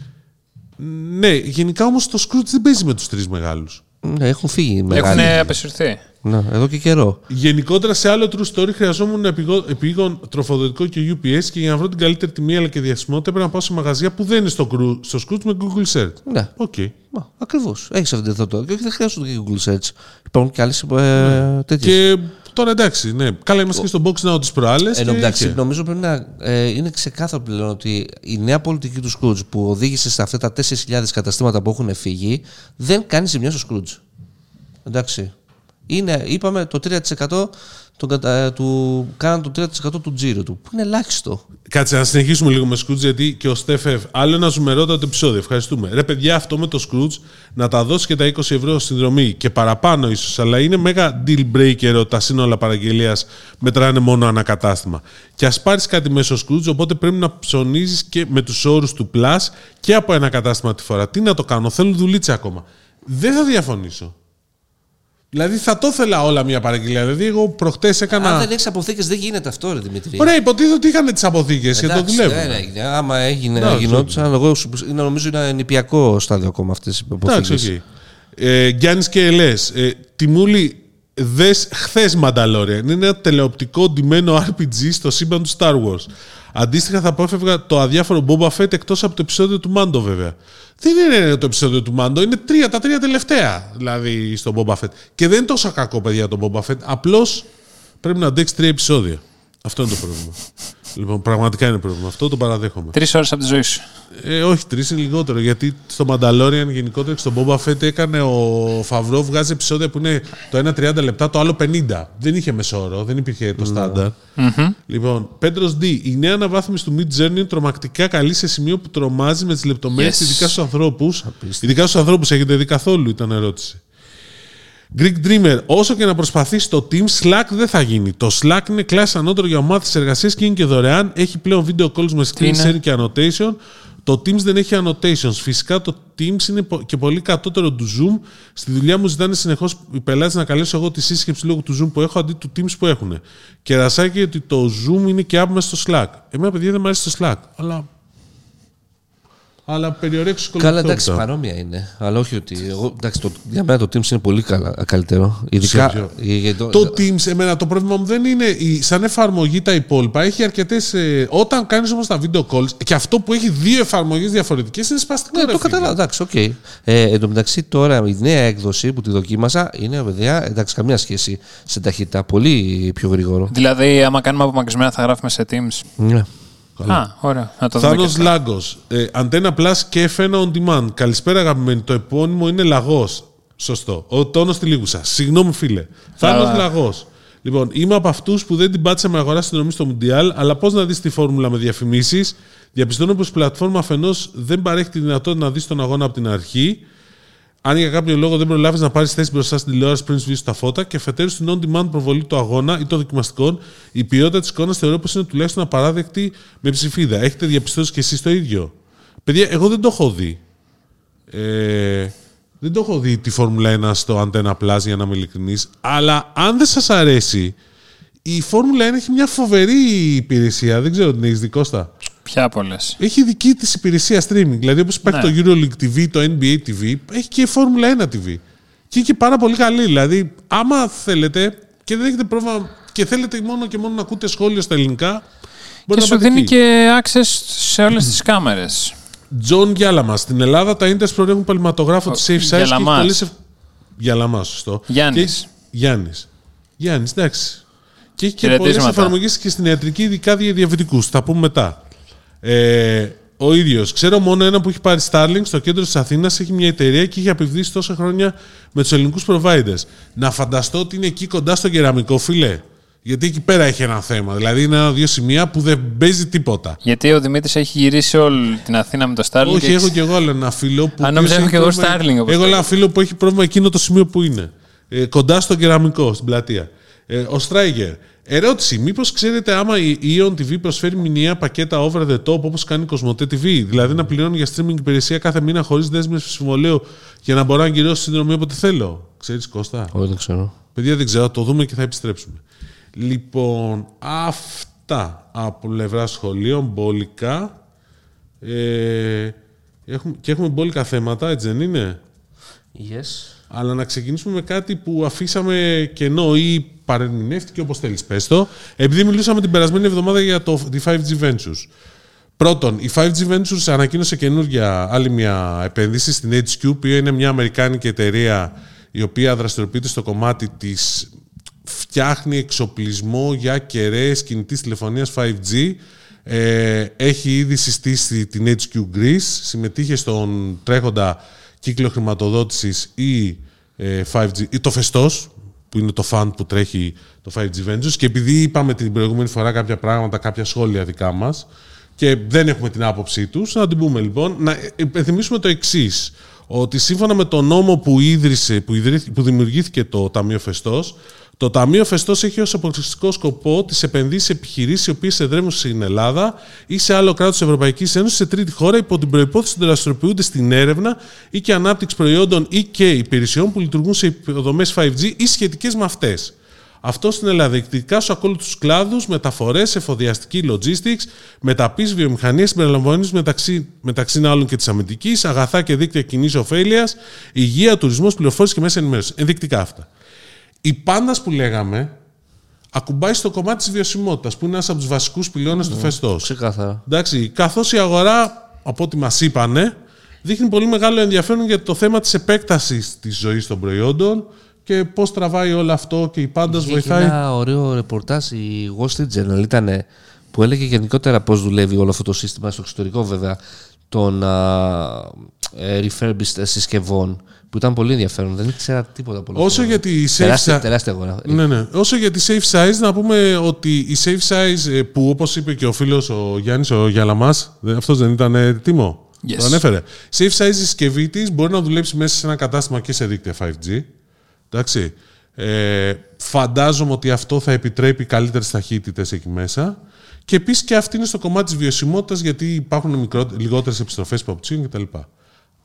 Ναι, γενικά όμως το Skroutz δεν παίζει με τους τρεις μεγάλους. Ναι, έχουν φύγει οι Έχουν μεγάλοι. αποσυρθεί. Ναι, εδώ και καιρό. Γενικότερα σε άλλο true story χρειαζόμουν επειγό- επείγον τροφοδοτικό και UPS και για να βρω την καλύτερη τιμή αλλά και διαθεσιμότητα έπρεπε να πάω σε μαγαζιά που δεν είναι στο, Skrou- στο Skroutz με Google Search. Ναι. Οκ. Ακριβώς. Έχεις αυτή τη δυνατότητα. Και όχι, δεν χρειάζονται και Google Search. Υπάρχουν και άλλες ε, τέτοιες. Και τώρα εντάξει, ναι. Καλά, είμαστε και στο box now τις προάλλες. Εν τω μεταξύ, νομίζω πρέπει να ε, είναι ξεκάθαρο πλέον ότι η νέα πολιτική του Scrooge που οδήγησε σε αυτά τα 4.000 καταστήματα που έχουν φύγει δεν κάνει ζημιά στο Scrooge. Εντάξει. Είναι, είπαμε, το 3% τον κατα- του, κάναν το 3% του τζίρου του, που είναι ελάχιστο. Κάτσε να συνεχίσουμε λίγο με Scrooge, γιατί και ο Στέφευ, άλλο ένα ζουμερότατο επεισόδιο. Ευχαριστούμε. Ρε, παιδιά, αυτό με το Scrooge να τα δώσει και τα 20 ευρώ συνδρομή και παραπάνω ίσως, αλλά είναι μέγα deal breaker ότι τα σύνολα παραγγελίας μετράνε μόνο ανακατάστημα. Και ας πάρεις κάτι μέσω Scrooge, οπότε πρέπει να ψωνίζεις και με τους όρους του Plus και από ένα κατάστημα τη φορά. Τι να το κάνω, θέλω δουλίτσα ακόμα. Δεν θα διαφωνήσω. Δηλαδή θα το ήθελα όλα μια παραγγελία. Δηλαδή, εγώ προχτές έκανα. Αν δεν έχεις αποθήκες, δεν γίνεται αυτό, ρε Δημήτρη. Ωραία, υποτίθεται ότι είχαν τις αποθήκες και το Εντάξει, δουλεύουν. δεν έγινε. Άμα έγινε, Εντάξει, γινόντουσαν. Εγώ σου- είναι, νομίζω είναι νηπιακό στάδιο ακόμα αυτές οι Εντάξει, αποθήκες. οκ. Ε, Γιάννης και Ελές. Ε, Τιμούλη, δες χθες Mandalorian. Είναι ένα τηλεοπτικό ντυμένο RPG στο σύμπαν του Star Wars. Αντίστοιχα, θα απόφευγα το αδιάφορο Boba Fett εκτός από το επεισόδιο του Mando, βέβαια. Δεν είναι το επεισόδιο του Mando, είναι τρία, τα τρία τελευταία δηλαδή στο Boba Fett. Και δεν είναι τόσο κακό, παιδιά, το Boba Fett. Απλώς πρέπει να αντέξει τρία επεισόδια. Αυτό είναι το πρόβλημα. Λοιπόν, πραγματικά είναι πρόβλημα. Αυτό το παραδέχομαι. Τρεις ώρες από τη ζωή σου. Ε, όχι, τρεις είναι λιγότερο. Γιατί στο Mandalorian γενικότερα και στον Boba Fett έκανε ο Φαβρό βγάζει επεισόδια που είναι το ένα 30 λεπτά, το άλλο 50. Δεν είχε μεσόωρο, δεν υπήρχε το στάνταρ. Λοιπόν, Πέτρο D. Η νέα αναβάθμιση του Mid Journey είναι τρομακτικά καλή σε σημείο που τρομάζει με τις λεπτομέρειες, Yes. ειδικά στους ανθρώπους. Ειδικά στους ανθρώπους, έχετε δει καθόλου, ήταν ερώτηση. Greek Dreamer, όσο και να προσπαθήσει το Team, Slack δεν θα γίνει. Το Slack είναι κλάση ανώτερο για ομάδες εργασίας και είναι και δωρεάν. Έχει πλέον video calls με screen είναι; share και annotation. Το Teams δεν έχει annotations. Φυσικά το Teams είναι πο- και πολύ κατώτερο του Zoom. Στη δουλειά μου ζητάνε συνεχώς οι πελάτες να καλέσω εγώ τη σύσκεψη λόγω του Zoom που έχω αντί του Teams που έχουν. Και ρασάκι ότι το Zoom είναι και app μέσα στο Slack. Εμένα, παιδιά, δεν μου αρέσει το Slack. Αλλά. Αλλά περιορέξω Καλά, εντάξει, παρόμοια είναι. Αλλά όχι ότι. Εγώ, εντάξει, το, για μένα το Teams είναι πολύ καλά, καλύτερο. Ειδικά. ποιο; για- για το- Το Teams, εμένα το πρόβλημα μου δεν είναι η, σαν εφαρμογή τα υπόλοιπα. Έχει αρκετές. όταν κάνεις όμως τα video calls, και αυτό που έχει δύο εφαρμογές διαφορετικές είναι σπαστικό. Ναι, ρε το φίλε. καταλάβω. Εντάξει, οκ. Ε, εν τω μεταξύ, τώρα η νέα έκδοση που τη δοκίμασα είναι παιδιά, εντάξει, καμία σχέση σε ταχύτητα. Πολύ πιο γρήγορο. Δηλαδή, άμα κάνουμε απομακρυσμένα, θα γράφουμε σε Teams. Ναι. Α, ωραία. Να το δούμε. Θάνος και αυτό. Λάγκος. Ε, Αντένα Plus και F1 on demand. Καλησπέρα, αγαπημένοι. Το επώνυμο είναι Λαγός. Σωστό. Ο τόνος τη Λίγουσα. Συγγνώμη, φίλε. Θάνος Καλά. Λαγός. Λοιπόν, είμαι από αυτούς που δεν την πάτησα με αγορά συνδρομή στο Μουντιάλ, αλλά πώς να δεις τη φόρμουλα με διαφημίσεις. Διαπιστώνω πως η πλατφόρμα αφενός δεν παρέχει τη δυνατότητα να δεις τον αγώνα από την αρχή, αν για κάποιο λόγο δεν προλάβεις να πάρεις θέση μπροστά στην τηλεόραση πριν σβήσει τα φώτα και αφετέρου στην on-demand προβολή του αγώνα ή των δοκιμαστικών, η ποιότητα της εικόνας θεωρώ πως είναι τουλάχιστον απαράδεκτη με ψηφίδα. Έχετε διαπιστώσει και εσείς το ίδιο; Παιδιά, εγώ δεν το έχω δει. Ε, δεν το έχω δει τη Φόρμουλα 1 στο Antenna Plus για να είμαι ειλικρινής. Αλλά αν δεν σας αρέσει, η Φόρμουλα 1 έχει μια φοβερή υπηρεσία. Δεν ξέρω την έχεις δει Κώστα. Ποια πολλές. Έχει δική της υπηρεσία streaming. Δηλαδή, όπως υπάρχει Ναι. το EuroLeague TV, το NBA TV, έχει και η Φόρμουλα 1 TV. Και είναι και πάρα πολύ καλή. Δηλαδή, άμα θέλετε και δεν έχετε πρόβλημα και θέλετε μόνο και μόνο να ακούτε σχόλιο στα ελληνικά, Και μπορείτε σου να πάτε δίνει εκεί. και access σε όλες τις κάμερες. Τζον Γιάλαμα. Στην Ελλάδα τα Intersport έχουν πελματογράφο της Safe Size. και έχει Γιαλαμάς. πολλές ευ- Γιαλαμάς, σωστό. Γιάννης. Γιάννης. Γιάννης, εντάξει. Και έχει και πολλές Χαιρετίσματα. εφαρμογές και στην ιατρική, ειδικά για διαβητικούς. Θα πούμε μετά. Ε, ο ίδιος. Ξέρω μόνο ένα που έχει πάρει Starlink στο κέντρο της Αθήνας, έχει μια εταιρεία και έχει απηυδήσει τόσα χρόνια με τους ελληνικούς providers. Να φανταστώ ότι είναι εκεί κοντά στο Κεραμεικό, φίλε. Γιατί εκεί πέρα έχει ένα θέμα. Δηλαδή είναι ένα-δύο σημεία που δεν παίζει τίποτα. Γιατί ο Δημήτρης έχει γυρίσει όλη την Αθήνα με το Starlink. Όχι, και έχω έχεις- και εγώ άλλο ένα φίλο που. Α, νόμιζα έχει έχω και εγώ πρόβλημα- Starlink, όπως Έχω το ένα φίλο που έχει πρόβλημα εκείνο το σημείο που είναι. Ε, κοντά στο κεραμικό, στην πλατεία. Ε, ο Στράιγερ. Ερώτηση. Μήπως ξέρετε άμα η Ion TV προσφέρει μηνιαία πακέτα over the top όπως κάνει η Κοσμοτέ TV. Δηλαδή να πληρώνω για streaming υπηρεσία κάθε μήνα χωρίς δέσμευση συμβολέου για να μπορώ να γυρώσω συνδρομή όποτε θέλω; Ξέρεις Κώστα; Όχι, δεν ξέρω. Παιδιά δεν ξέρω, θα το δούμε και θα επιστρέψουμε. Λοιπόν, αυτά από πλευρά σχολείων, μπόλικα. Ε, έχουμε, και έχουμε μπόλικα θέματα, έτσι δεν είναι; Yes. Αλλά να ξεκινήσουμε με κάτι που αφήσαμε κενό ή παρεμηνεύτηκε όπως θέλεις πες το. Επειδή μιλούσαμε την περασμένη εβδομάδα για το, τη 5G Ventures. Πρώτον, η 5G Ventures ανακοίνωσε καινούργια άλλη μια επένδυση στην HQ, που είναι μια αμερικάνικη εταιρεία η οποία δραστηριοποιείται στο κομμάτι της φτιάχνει εξοπλισμό για κεραίες κινητής τηλεφωνίας 5G. Ε, έχει ήδη συστήσει την HQ Greece, συμμετείχε στον τρέχοντα κύκλο χρηματοδότησης ή, ε, 5G, ή το Φεστός, που είναι το fund που τρέχει το 5G Ventures και επειδή είπαμε την προηγούμενη φορά κάποια πράγματα, κάποια σχόλια δικά μας και δεν έχουμε την άποψή τους, να την πούμε λοιπόν, να υπενθυμίσουμε το εξής ότι σύμφωνα με τον νόμο που, ίδρυσε, που, ιδρύθη- που δημιουργήθηκε το Ταμείο Φεστός, Το Ταμείο Φεστό έχει ως αποκλειστικό σκοπό τις επενδύσεις σε επιχειρήσεις οι οποίες εδρεύουν στην Ελλάδα ή σε άλλο κράτος της Ευρωπαϊκής Ένωσης σε τρίτη χώρα υπό την προπόθεση ότι δραστηριοποιούνται στην έρευνα ή και ανάπτυξη προϊόντων ή και υπηρεσιών που λειτουργούν σε υποδομές 5G ή σχετικές με αυτές. Αυτό στην Ελλάδα. Εκτικά στους ακόλουθους κλάδους, μεταφορές, εφοδιαστική logistics, μεταπή βιομηχανία συμπεριλαμβανομένης μεταξύ, μεταξύ άλλων και της αμυντικής, αγαθά και δίκτυα κοινής ωφέλειας, υγεία, τουρισμός, πληροφόρηση και μέσα ενημέρωση. Ενδεικτικά αυτά. Η πάντα που λέγαμε ακουμπάει στο κομμάτι της βιωσιμότητας, που είναι ένας από τους βασικούς πυλώνες του φεστό. Ξεκάθαρα. Εντάξει, καθώς η αγορά, από ό,τι μας είπανε, δείχνει πολύ μεγάλο ενδιαφέρον για το θέμα της επέκτασης της ζωής των προϊόντων και πώς τραβάει όλο αυτό και η πάντα Είχε βοηθάει. ένα ωραίο ρεπορτάζ η Wall Street Journal ήταν που έλεγε γενικότερα πώς δουλεύει όλο αυτό το σύστημα στο εξωτερικό βέβαια των α, ε, refurbished συσκευών που ήταν πολύ ενδιαφέρον. Δεν ήξερα τίποτα πολύ. Όσο για τη safe τεράστια, size. τεράστια αγορά. Ναι, ναι. Όσο για τη safe size, να πούμε ότι η safe size ε, που όπως είπε και ο φίλος ο Γιάννης ο Γιαλαμάς, αυτός δεν ήταν ε, τίμο; Yes. Το ανέφερε. Safe size η συσκευή της μπορεί να δουλέψει μέσα σε ένα κατάστημα και σε δίκτυα 5G. Εντάξει. Ε, φαντάζομαι ότι αυτό θα επιτρέπει καλύτερες ταχύτητες εκεί μέσα. Και επίσης και αυτή είναι στο κομμάτι της βιωσιμότητας, γιατί υπάρχουν λιγότερες επιστροφές παπουτσιών κτλ.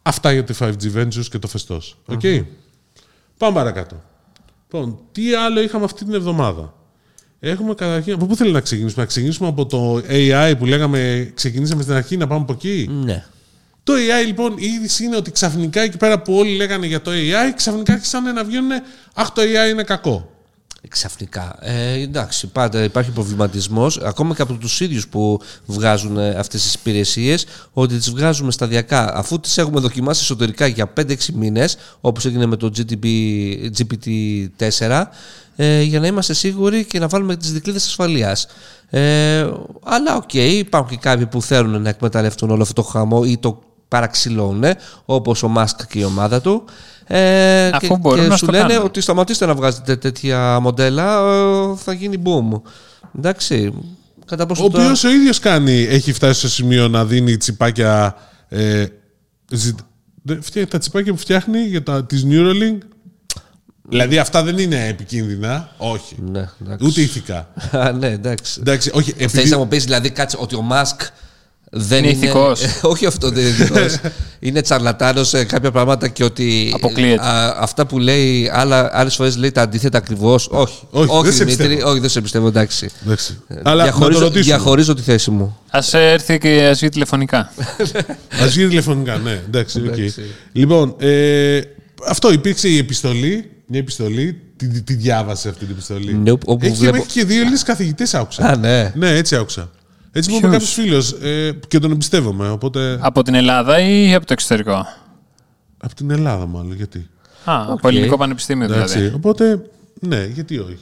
Αυτά για τη 5G Ventures και το Φαιστός. Οκ. Πάμε παρακάτω. Λοιπόν, τι άλλο είχαμε αυτή την εβδομάδα; Έχουμε καταρχήν. Από πού θέλει να ξεκινήσουμε, Να ξεκινήσουμε από το AI που λέγαμε, ξεκινήσαμε στην αρχή, να πάμε από εκεί; Ναι. Το AI λοιπόν, η είδηση είναι ότι ξαφνικά εκεί πέρα που όλοι λέγανε για το AI, ξαφνικά άρχισαν να βγαίνουν Αχ, το AI είναι κακό. Ξαφνικά. Ε, εντάξει, πάντα υπάρχει προβληματισμός, ακόμα και από τους ίδιους που βγάζουν αυτές τις υπηρεσίες, ότι τις βγάζουμε σταδιακά. Αφού τις έχουμε δοκιμάσει εσωτερικά για 5-6 μήνες, όπως έγινε με το GTP, GPT-4, ε, για να είμαστε σίγουροι και να βάλουμε τις δικλείδες ασφαλείας. Ε, αλλά οκ, okay, υπάρχουν και κάποιοι που θέλουν να εκμεταλλευτούν όλο αυτό το χαμό ή το παραξηλώνουν, όπως ο Μασκ και η ομάδα του. Ε, Αφού και, μπορούν και να σου στο λένε κάνουν. ότι σταματήστε να βγάζετε τέτοια μοντέλα, ε, θα γίνει boom. Εντάξει. Κατά πόσο Ο τώρα- οποίο ο ίδιος κάνει, έχει φτάσει στο σημείο να δίνει τσιπάκια. Ε, ζη- δεν- φτιάχνει τα τσιπάκια που φτιάχνει για τα, της Neuralink. Δηλαδή αυτά δεν είναι επικίνδυνα. Όχι. Ναι, εντάξει. Ούτε ηθικά. Α, ναι, εντάξει. Εντάξει, όχι. Θες Επειδή... να μου πεις δηλαδή κάτσε ότι ο Μάσκ δεν Είναι είναι. ηθικός. όχι αυτό δεν είναι ηθικός. είναι τσαρλατάνος σε κάποια πράγματα και ότι. Αποκλείεται. α, αυτά που λέει, άλλες φορές λέει τα αντίθετα ακριβώς. Όχι. Όχι, δεν σε Δημήτρη, πιστεύω. όχι, δεν σε πιστεύω, εντάξει. Εντάξει. Ε, Αλλά να το διαχωρίζω, ρωτήσουμε. διαχωρίζω τη θέση μου. Ας έρθει και ας βγει τηλεφωνικά. Ας γίνει τηλεφωνικά, ναι. Εντάξει, οκ. Εντάξει. Λοιπόν, ε, αυτό υπήρξε η επιστολή. Μια επιστολή. Τη, τη διάβασε αυτή την επιστολή. Nope, όπου έχει, βλέπω- έχει και δύο Έλληνες καθηγητές, άκουσα. Α, ναι. Ναι, έτσι άκουσα. Έτσι μου είπε κάποιος φίλος ε, και τον εμπιστεύομαι. Οπότε. από την Ελλάδα ή από το εξωτερικό; Από την Ελλάδα, μάλλον. Γιατί. Α, από ελληνικό πανεπιστήμιο Εντάξει. δηλαδή. Οπότε, ναι, γιατί όχι.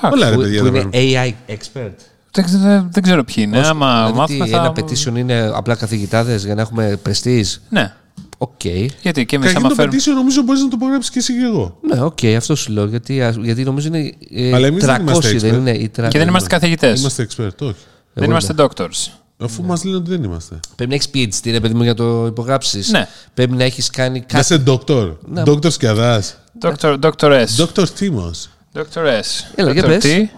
Εντάξει. Όλα ρε Που, παιδιά. που τα είναι πράγματα. AI expert. Δεν, δεν, δεν ξέρω ποιοι είναι. Άμα δηλαδή, μάθουμε τι, θα... ένα petition είναι απλά καθηγητάδες για να έχουμε prestige; Ναι. Οκ. Γιατί και εμείς Καταρχήν άμα το φέρουμε... petition νομίζω μπορείς να το υπογράψει και εσύ και εγώ. Ναι, οκ, αυτό σου λέω. Γιατί, α- γιατί νομίζω είναι. Ε, Αλλά εμείς δεν 300 είμαστε δεν expert. είναι. Ή τρα- Και δεν είμαστε καθηγητές. Είμαστε expert, όχι. Δεν είμαστε doctors. Αφού μας λένε ότι δεν είμαστε. Πρέπει να έχεις PhD, ρε παιδί μου, για να το υπογράψεις. Ναι. Πρέπει να έχεις κάνει Να κάτι. είσαι doctor. Doctor Σκιαδάς. Dr. Dr. S. Doctor Τίμος. Dr. S. Έλα, για Dr. πες. T.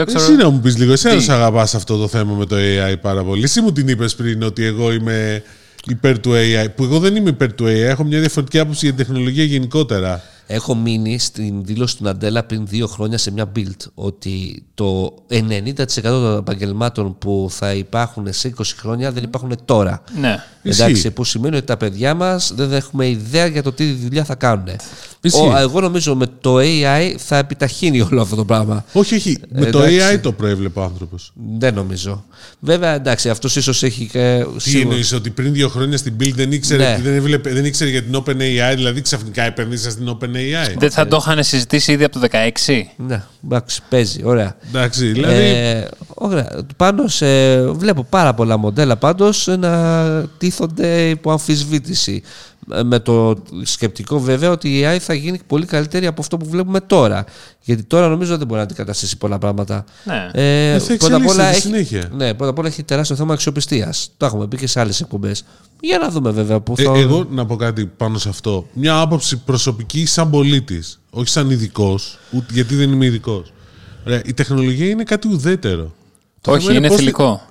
Dr. Εσύ να μου πεις λίγο, εσένα Τι; σε αγαπάς αυτό το θέμα με το AI πάρα πολύ. Εσύ μου την είπες πριν ότι εγώ είμαι υπέρ του AI. Που εγώ δεν είμαι υπέρ του AI. Έχω μια διαφορετική άποψη για την τεχνολογία γενικότερα. Έχω μείνει στην δήλωση του Ναντέλα πριν δύο χρόνια σε μια build ότι το 90% των επαγγελμάτων που θα υπάρχουν σε 20 χρόνια δεν υπάρχουν τώρα. Ναι. Ισχύει. Εντάξει, που σημαίνει ότι τα παιδιά μας δεν έχουμε ιδέα για το τι δουλειά θα κάνουν. Ισχύει. Ο, εγώ νομίζω με το AI θα επιταχύνει όλο αυτό το πράγμα. Όχι, όχι. Με το εντάξει. AI το προέβλεπε ο άνθρωπος. Δεν νομίζω. Βέβαια, εντάξει, αυτός ίσως έχει. και Τι σίγουρα- εννοείς, ότι πριν δύο χρόνια στην Build δεν ήξερε, Ναι. δεν, έβλεπε, δεν ήξερε για την OpenAI, δηλαδή ξαφνικά επενδύσα στην OpenAI. Δεν θα το είχαν συζητήσει ήδη από το 16. Ναι, εντάξει, παίζει. Ωραία. Εντάξει, δηλαδή. Ε, ωραία. Πάντως, ε, βλέπω πάρα πολλά μοντέλα πάντως να τίθονται υπό αμφισβήτηση. Ε, Με το σκεπτικό βέβαια ότι η AI θα γίνει πολύ καλύτερη από αυτό που βλέπουμε τώρα. Γιατί τώρα νομίζω δεν μπορεί να αντικαταστήσει πολλά πράγματα. Ναι. Ε, θα πρώτα, απ' όλα εξελίσσεται έχει, συνέχεια. ναι, πρώτα απ' όλα έχει τεράστιο θέμα αξιοπιστίας. Το έχουμε πει και σε άλλες εκπομπές. Για να δούμε βέβαια πού Ε, θα. εγώ να πω κάτι πάνω σε αυτό. Μια άποψη προσωπική σαν πολίτης, όχι σαν ειδικός, γιατί δεν είμαι ειδικός. Η τεχνολογία είναι κάτι ουδέτερο. Το θέμα Όχι, είναι πώς- θηλυκό.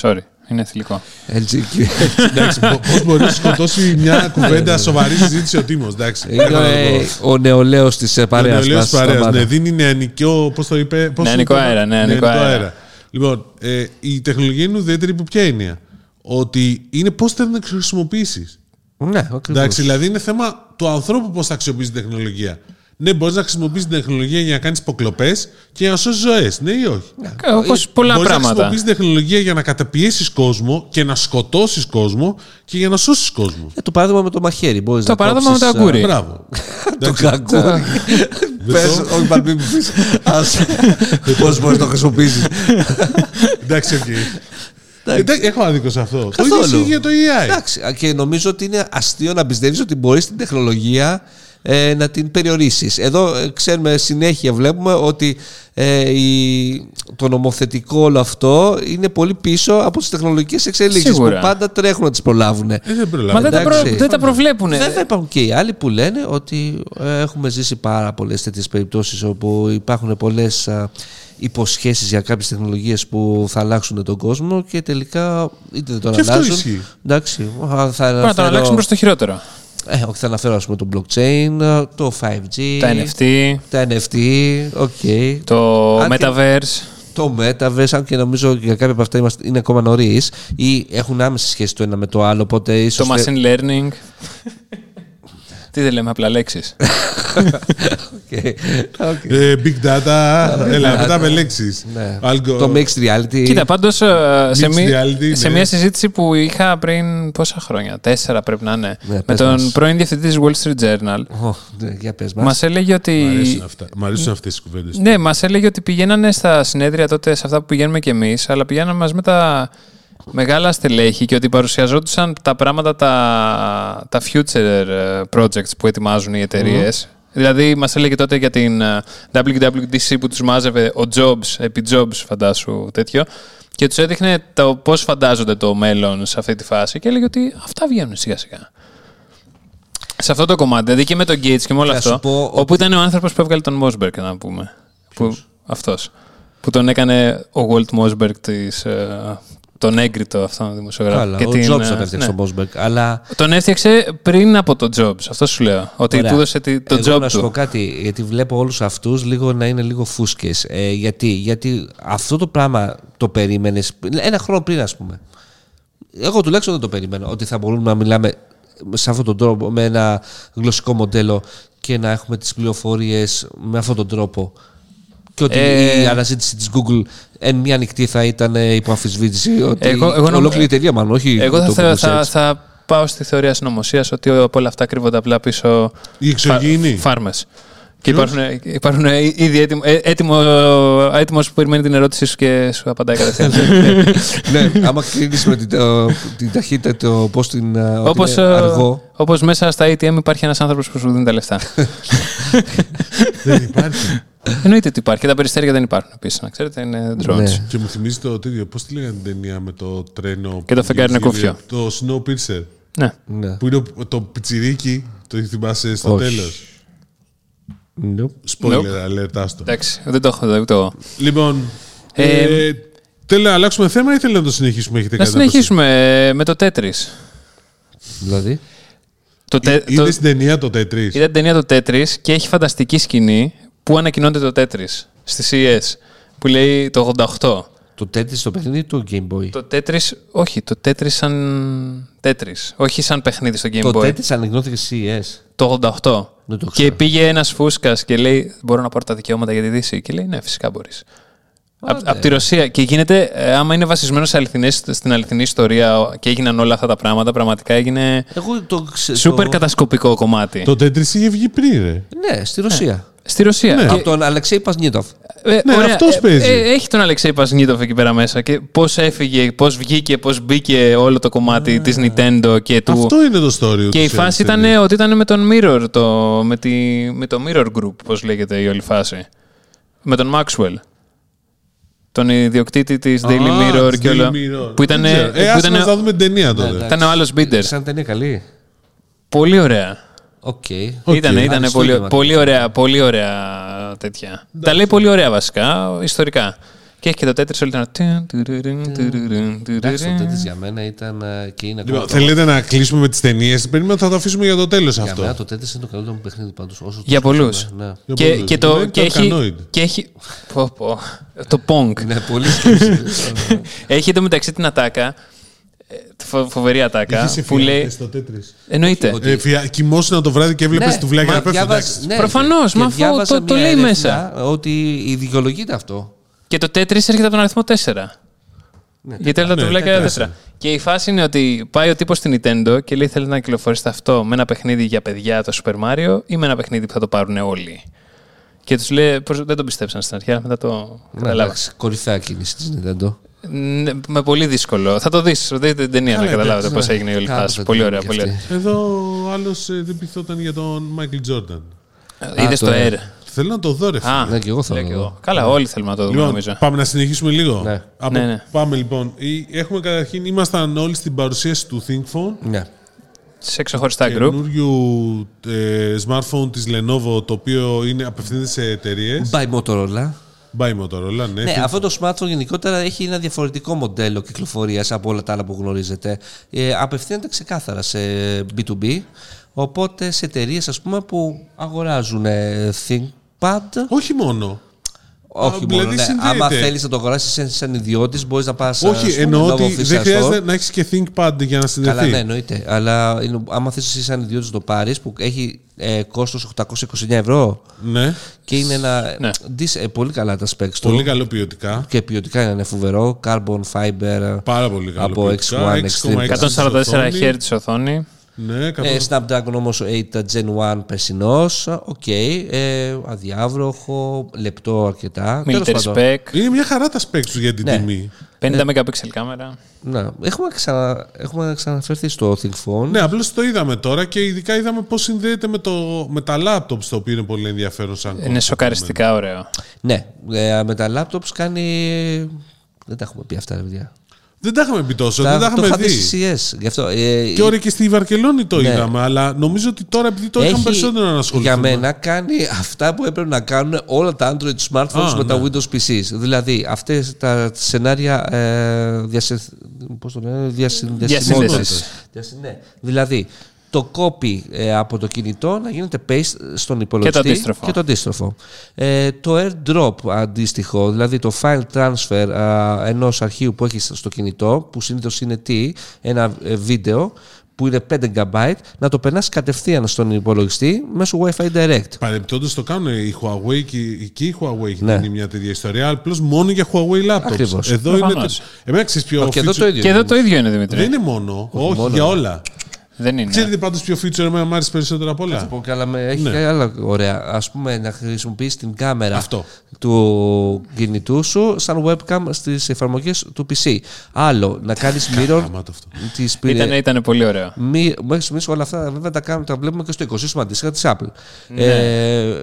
Sorry, είναι θηλυκό. LGQ. Εντάξει, πώς μπορεί να σκοτώσει μια κουβέντα σοβαρή συζήτηση ο Τίμος. Εντάξει. Είναι ε, ο νεολαίος της παρέα Ο νεολαίος μας. παρέας, ναι, δίνει νεανικό, πώς το είπε, πώς Νεανικό το είπε; αέρα, ναι, νεανικό αέρα. Λοιπόν, ε, η τεχνολογία είναι ουδέτερη από ποια έννοια. Ότι είναι πώς θα την χρησιμοποιήσεις. Ναι, ακριβώς. Εντάξει, δηλαδή είναι θέμα του ανθρώπου πώς θα αξιοποιήσει την τεχνολογία. Ναι, μπορείς να χρησιμοποιήσει την τεχνολογία για να κάνεις υποκλοπές και για να σώσεις ζωές. Ναι ή όχι; Όπως πολλά Μπορείς να πράγματα. χρησιμοποιήσει την τεχνολογία για να καταπιέσεις κόσμο και να σκοτώσεις κόσμο και για να σώσεις κόσμο. Ε, το παράδειγμα με το μαχαίρι. Μπορείς Το να παράδειγμα με κόψεις, το αγγούρι. Μπράβο. Το αγγούρι. Πες, όχι μα μην μου πεις. Ας, Πώς μπορείς να το χρησιμοποιήσεις. Εντάξει, οκ. Εντάξει, Έχω άδικο σε αυτό. Το Καθόλου. ίδιο ισχύει για το AI. Εντάξει, και νομίζω ότι είναι αστείο να πιστεύεις ότι μπορείς την τεχνολογία ε, να την περιορίσεις. Εδώ ε, ξέρουμε συνέχεια, βλέπουμε ότι ε, η, το νομοθετικό όλο αυτό είναι πολύ πίσω από τις τεχνολογικές εξελίξεις Σίγουρα. που πάντα τρέχουν να τις προλάβουν. Ε, δεν Μα προλαβαίνω. δεν τα, προ... εντάξει. δεν τα προβλέπουν. Βέβαια υπάρχουν και οι άλλοι που λένε ότι ε, έχουμε ζήσει πάρα πολλές τέτοιες περιπτώσεις όπου υπάρχουν πολλές α, υποσχέσεις για κάποιες τεχνολογίες που θα αλλάξουν τον κόσμο και τελικά είτε δεν τον Και αυτό αλλάζουν. ισχύει. Εντάξει, α, θα Πρέπει να το αναφέρω, αλλάξουν προς το χειρότερο. Ε, όχι, θα αναφέρω ας πούμε το blockchain, α, το 5G, Τα NFT, τα NFT, οκ. το Αν και- Metaverse. Το Metaverse, αν και νομίζω για κάποια από αυτά είμαστε, είναι ακόμα νωρίς ή έχουν άμεση σχέση το ένα με το άλλο. Οπότε ίσως Το θε- machine learning. Τι δεν λέμε, απλά λέξεις. Οκ. Οκ. Ε, big data. Έλα, μετά με λέξεις. Ναι. Το mixed reality. Κοίτα, πάντως σε, Mixed μη- reality, σε ναι. μια συζήτηση που είχα πριν πόσα χρόνια, τέσσερα πρέπει να είναι, Ναι, με πες τον μας. πρώην διευθυντής της Wall Street Journal, Ω, ναι, για πες μας. μας έλεγε ότι. Μ' αρέσουν αυτά. Μ' αρέσουν αυτές τις κουβέντες. Ναι, μας έλεγε ότι πηγαίνανε στα συνέδρια τότε σε αυτά που πηγαίνουμε κι εμείς, αλλά πηγαίναμε μαζί με τα μεγάλα στελέχη και ότι παρουσιαζόντουσαν τα πράγματα, τα, τα future ε, projects που ετοιμάζουν οι εταιρείες. Δηλαδή, μας έλεγε τότε για την ε, WWDC που τους μάζευε ο Jobs, επί Jobs, φαντάσου τέτοιο, και τους έδειχνε το πώς φαντάζονται το μέλλον σε αυτή τη φάση και έλεγε ότι αυτά βγαίνουν σιγά-σιγά. Σε αυτό το κομμάτι, δηλαδή και με τον Gates και με όλο Θα σου αυτό. πω όπου ήταν ο άνθρωπος που έβγαλε τον Μόσμπεργκ, να πούμε. Που, αυτός. Που τον έκανε ο Walt Μόσμπεργκ της, ε, τον έγκριτο αυτόν τον δημοσιογράφο. Καλά, Και ο την, Jobs ε, τον έφτιαξε ναι. τον Μόσμπεργκ. Αλλά Τον έφτιαξε πριν από τον Jobs. Αυτό σου λέω. Ότι Ωραία. του έδωσε τη- το Εγώ job να σου πω του. κάτι, γιατί βλέπω όλους αυτούς λίγο να είναι λίγο φούσκες. Ε, γιατί, γιατί αυτό το πράγμα το περίμενες ένα χρόνο πριν ας πούμε. Εγώ τουλάχιστον δεν το περίμενα ότι θα μπορούμε να μιλάμε σε αυτόν τον τρόπο με ένα γλωσσικό μοντέλο και να έχουμε τις πληροφορίες με αυτόν τον τρόπο. Και ότι Ε, η αναζήτηση της Google εν μία νυχτή θα ήταν ε, υπό αμφισβήτηση. Ότι Εγώ- εγώ νομ- ολόκληρη η εταιρεία μάλλον, όχι Εγώ θα, το θα, Google θα, Search. θα πάω στη θεωρία συνωμοσίας ότι από όλα αυτά κρύβονται απλά πίσω Οι εξωγήινοι. φάρμες. Και υπάρχουν, υπάρχουν ήδη έτοιμο, ε, έτοιμο, έτοιμος που περιμένει την ερώτησή σου και σου απαντάει κατευθείαν. ναι, άμα κρίνεις με την, το- την ταχύτητα, το πώς την ε, ότι Όπως, είναι ε, αργό. όπως μέσα στα ATM υπάρχει ένας άνθρωπος που σου δίνει τα λεφτά. Δεν υπάρχει. Εννοείται ότι υπάρχει. Και τα περιστέρια δεν υπάρχουν επίσης. Να ξέρετε, είναι drones. Ναι. Και μου θυμίζει το τέτοιο. Πώς τη λέγανε την ταινία με το τρένο. Και το που φεγγάρι είναι γυρίζει- κούφιο. Το Snowpiercer. Ναι. Ναι. Που είναι ο- το πιτσιρίκι. Το θυμάσαι στο Όχι. τέλος; Nope. Spoiler alert, άστο. Εντάξει, δεν το έχω δει ούτε εγώ. Λοιπόν. Ε, Ε, Θέλω να αλλάξουμε θέμα ή θέλω να το συνεχίσουμε, έχετε Να κάτι πείτε; συνεχίσουμε με το Tetris. Δηλαδή; Το, τε- το- Είδες την ταινία το Tetris; Είδα την ταινία το Tetris και έχει φανταστική σκηνή που ανακοινώνεται το Tetris; Στη CES που λέει το 88. Το Tetris στο παιχνίδι του Game Boy; Το Tetris, όχι, το Tetris σαν Tetris. Όχι σαν παιχνίδι στο Game Το Boy. Tetris αναγνώθηκε CES. Το 88. Δεν το και ξέρω. πήγε ένας φούσκας και λέει: Μπορώ να πάρω τα δικαιώματα για τη Δύση. Και λέει: Ναι, φυσικά μπορείς. Από Άντε. απ' τη Ρωσία. Και γίνεται, ε, άμα είναι βασισμένος σε αληθινές, στην αληθινή ιστορία και έγιναν όλα αυτά τα πράγματα, πραγματικά έγινε Εγώ το ξέρω. σούπερ κατασκοπικό κομμάτι. Το Tetris είχε βγει πριν, ρε. Ναι, στη Ρωσία. Στη Ρωσία. Ναι. Και- Από τον Αλεξέη Πασνίτοφ. Ε, Ναι, αυτός παίζει. έχει τον Αλεξέη Πασνίτοφ εκεί πέρα μέσα και πώς έφυγε, πώς βγήκε, πώς μπήκε όλο το κομμάτι της Nintendo και του. Αυτό είναι το story. Και η ούτως φάση έτσι, ήταν είναι. ότι ήταν με τον Mirror, το, με, τη, με το Mirror Group, πώς λέγεται η όλη φάση. Με τον Maxwell. Τον ιδιοκτήτη της Daily Α, Mirror της και Daily όλα. Mirror. Που ήταν, Δεν ξέρω. Ε, που άσε ήταν, να τα δούμε την ταινία τότε. εντάξει. ήταν ο άλλος Binder. Σαν ταινία καλή. Πολύ ωραία. Οκ. Οκ. Ήτανε, ήτανε πολύ, Αριστούργημα. πολύ ωραία, πολύ ωραία τέτοια. Τα λέει πολύ ωραία βασικά, ιστορικά. Και έχει και το τέτοιο όλη την Εντάξει, το ώρα. τέτοιο για μένα ήταν ε, και είναι Λοιπόν, ακόμα. θέλετε να κλείσουμε με τις ταινίες; Περίμενα θα το αφήσουμε για το τέλος Για αυτό. μένα το τέτοιο είναι το καλύτερο μου παιχνίδι πάντως. όσο το Για πολλούς. σκέφτομαι, Ναι. Για Και, πολλούς. και, το, Είναι και, το έχει, Arkanoid. και έχει. Πω, πω. Το Pong. Ναι, πολύ σκέψη. Έχει εντωμεταξύ την ατάκα. Ε, φο- Φοβερή ατάκα. Είχε Που λέει. στο Τέτρις. Εννοείται. Ότι- Ε, φια- κοιμόσουν το βράδυ και έβλεπες Ναι, του βλάκια Μα να πέφτουν. διάβαζα- εντάξει. ναι, Προφανώς, και μα αφού διάβαζα το- το μια λέει έρευνα μέσα. Ότι ιδιολογείται αυτό. Και το Tetris έρχεται από τον αριθμό 4. Γιατί όλα τα Ναι, τουβλάκια είναι τέσσερα. 4. Και η φάση είναι ότι πάει ο τύπος στην Nintendo και λέει: Θέλει να κυκλοφορήσετε αυτό με ένα παιχνίδι για παιδιά, το Super Mario, ή με ένα παιχνίδι που θα το πάρουν όλοι. Και τους λέει: Πώς δεν τον πιστέψαν στην αρχή, αλλά μετά το Ναι, κατάλαβα. εντάξει, Κορυφαία κίνηση της Nintendo. Ναι, Με πολύ δύσκολο. Θα το δεις. Δείτε την ταινία να Καλά, καταλάβετε εντάξει, πώς έγινε η όλη Κάπου φάση. θα Πολύ την ωραία. δει Πολύ και ωραία. αυτή. Εδώ ο άλλο δεν πειθόταν για τον Μάικλ Τζόρνταν. Είδες το το Air. Air. Θέλω να το δω, ρε φίλε. Α, Ναι, και εγώ θέλω λέω να κι δω. εγώ. Καλά, όλοι θέλουμε να το δούμε, Λοιπόν, νομίζω. πάμε να συνεχίσουμε λίγο. Ναι. Από- Ναι, ναι. Πάμε λοιπόν. Ή- Έχουμε καταρχήν, ήμασταν όλοι στην παρουσίαση του ThinkPhone. Ναι. Σε ξεχωριστά group. Καινούριου ε, smartphone της Lenovo, το οποίο είναι, απευθύνεται σε εταιρείες. By Motorola. By Motorola, ναι. Ναι, Think- αυτό το smartphone γενικότερα έχει ένα διαφορετικό μοντέλο κυκλοφορίας από όλα τα άλλα που γνωρίζετε. Ε, απευθύνεται ξεκάθαρα σε B2B, οπότε σε εταιρείες ας πούμε που αγοράζουν ε, ThinkPad. Όχι μόνο. Όχι δηλαδή μόνο, ναι. συνδέεται. Άμα θέλεις να το αγοράσεις σαν, σαν ιδιώτη, μπορείς να πας. Όχι, εννοώ ότι δεν χρειάζεται να έχεις και ThinkPad για να συνδεθεί. Καλά, ναι, εννοείται. Αλλά είναι, άμα θες εσύ σαν ιδιώτη το πάρεις, που έχει ε, κόστος 829 ευρώ Ναι. και είναι ένα. Ναι. δις- ε, πολύ καλά τα specs του. Πολύ καλό ποιοτικά. Και ποιοτικά είναι φοβερό. Carbon fiber. Πάρα πολύ καλό Από ποιοτικά. X1 6,6 Extreme. 144 οθόνη. Hz οθόνη. Ναι, Ε, καθώς- Snapdragon όμως 8 Gen 1 περσινός, οκ, ε, αδιάβροχο, λεπτό αρκετά. Τέλος Military πάντων. spec. Είναι μια χαρά τα specs τους για την Ναι. τιμή. 50 MP κάμερα. Να, έχουμε, ξανα, έχουμε ξαναφερθεί στο ThinkPhone. Ναι, απλώς το είδαμε τώρα και ειδικά είδαμε πώς συνδέεται με, το, με τα laptops, το οποίο είναι πολύ ενδιαφέρον σαν Είναι concept. σοκαριστικά ωραίο. Ναι, ε, με τα laptops κάνει... Δεν τα έχουμε πει αυτά, ρε παιδιά. Δεν τα είχαμε πει τόσο, δεν τα το είχαμε είχα δει. δει στη CES. Γι' αυτό, ε, Και ωραία και στη Βαρκελόνη το Ναι. είδαμε, αλλά νομίζω ότι τώρα επειδή το είχαμε περισσότερο να ασχοληθούμε. Για μένα κάνει αυτά που έπρεπε να κάνουν όλα τα Android smartphones Α, με τα ναι. Windows PCs. Δηλαδή, αυτές τα σενάρια ε, διασε, πώς το λένε, διασυ- διασυνδεσιμότητας. Διασύνδεσης. Διασυ- ναι. Δηλαδή, το copy ε, από το κινητό να γίνεται paste στον υπολογιστή αντίστροφο. και το αντίστροφο. Ε, το airdrop αντίστοιχο, δηλαδή το file transfer α, ενός αρχείου που έχεις στο κινητό, που συνήθως είναι τι, ένα ε, βίντεο που είναι 5 GB, να το περνάς κατευθείαν στον υπολογιστή μέσω Wi-Fi Direct. Παρεμπιπτόντως το κάνουν η Huawei και, και η Huawei έχει Ναι. κάνει μια τέτοια ιστορία, απλώς μόνο για Huawei laptops. Ακριβώς. Εδώ είναι. Το... Προφανώς. Εμένα ξέρεις ποιο Και εδώ feature- το ίδιο. Και εδώ είναι. το ίδιο είναι Δημήτρη. Δεν είναι μόνο. Όχι, μόνο, για ναι. όλα. Δεν είναι. Ξέρετε πάντως ποιο feature εμένα μου άρεσε περισσότερο απ' όλα; πω και άλλα με- έχει Ναι. και άλλα ωραία. Ας πούμε να χρησιμοποιείς την κάμερα Αυτό. του κινητού σου σαν webcam στις εφαρμογές του PC. Άλλο, να κάνεις mirror Γαμάτο αυτό. της Ήταν, ήταν πολύ ωραίο. Μη, μέχρι στιγμής όλα αυτά βέβαια τα, κάνουμε, τα βλέπουμε και στο οικοσύστημα αντίστοιχα της Apple. Ναι. Ε,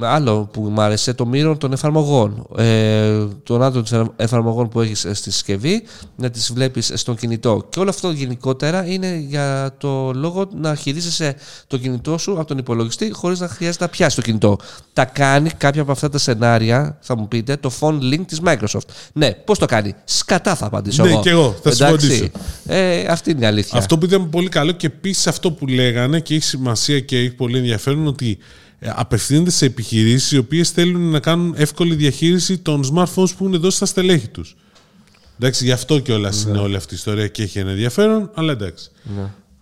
άλλο που μου άρεσε, το mirror των εφαρμογών. Ε, των άντρων των εφαρμογών που έχεις στη συσκευή, να τις βλέπεις στον κινητό. Και όλο αυτό γενικότερα είναι για το λόγο να χειρίζεσαι το κινητό σου από τον υπολογιστή χωρίς να χρειάζεται να πιάσει το κινητό. Τα κάνει κάποια από αυτά τα σενάρια, θα μου πείτε, το phone link της Microsoft. Ναι, πώς το κάνει; Σκατά θα απαντήσω Ναι, εγώ. κι εγώ, θα Εντάξει. συμφωνήσω. Ε, αυτή είναι η αλήθεια. Αυτό που ήταν πολύ καλό και επίσης αυτό που λέγανε και έχει σημασία και έχει πολύ ενδιαφέρον ότι ε, απευθύνεται σε επιχειρήσεις οι οποίες θέλουν να κάνουν εύκολη διαχείριση των smartphones που έχουν δώσει στα στελέχη τους. Εντάξει, γι' αυτό κιόλας Ναι. είναι όλη αυτή η ιστορία και έχει ένα ενδιαφέρον, αλλά εντάξει.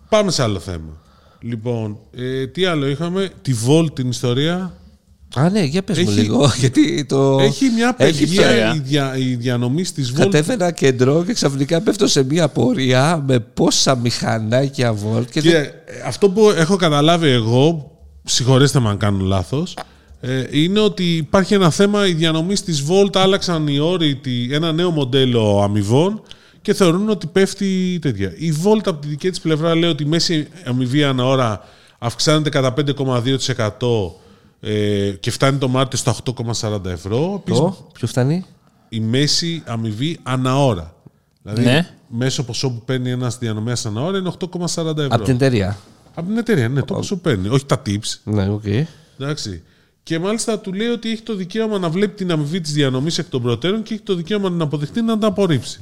Πάμε σε άλλο θέμα. Λοιπόν, ε, τι άλλο είχαμε, τη Volt την ιστορία; Α, ναι, για πες μου Έχει- λίγο, γιατί το... Έχει μια Έχει παιδεία ιστορία. η, δια, η διανομή της Volt. Κατέβαινα κέντρο και ξαφνικά πέφτω σε μια πορεία με πόσα μηχανάκια Volt και, Και δεν- ε, αυτό που έχω καταλάβει εγώ, συγχωρέστε με αν κάνω λάθος, ε, είναι ότι υπάρχει ένα θέμα, οι διανομής της Volt άλλαξαν οι όροι, τη- ένα νέο μοντέλο αμοιβών και θεωρούν ότι πέφτει τέτοια. Η Volt από τη δική της πλευρά λέει ότι η μέση αμοιβή ανά ώρα αυξάνεται κατά 5,2% ε, και φτάνει το Μάρτιο στα 8,40 ευρώ. Επίσης, Το, ποιο φτάνει; η μέση αμοιβή ανά ώρα. Δηλαδή, Ναι. μέσο ποσό που παίρνει ένας διανομέας ανά ώρα είναι 8,40 ευρώ. Από την εταιρεία. Από την εταιρεία, ναι, το ποσό που παίρνει. Όχι τα tips. Ναι, οκ. Εντάξει. Και μάλιστα του λέει ότι έχει το δικαίωμα να βλέπει την αμοιβή της διανομής εκ των προτέρων και έχει το δικαίωμα να την αποδεχτεί να την απορρίψει.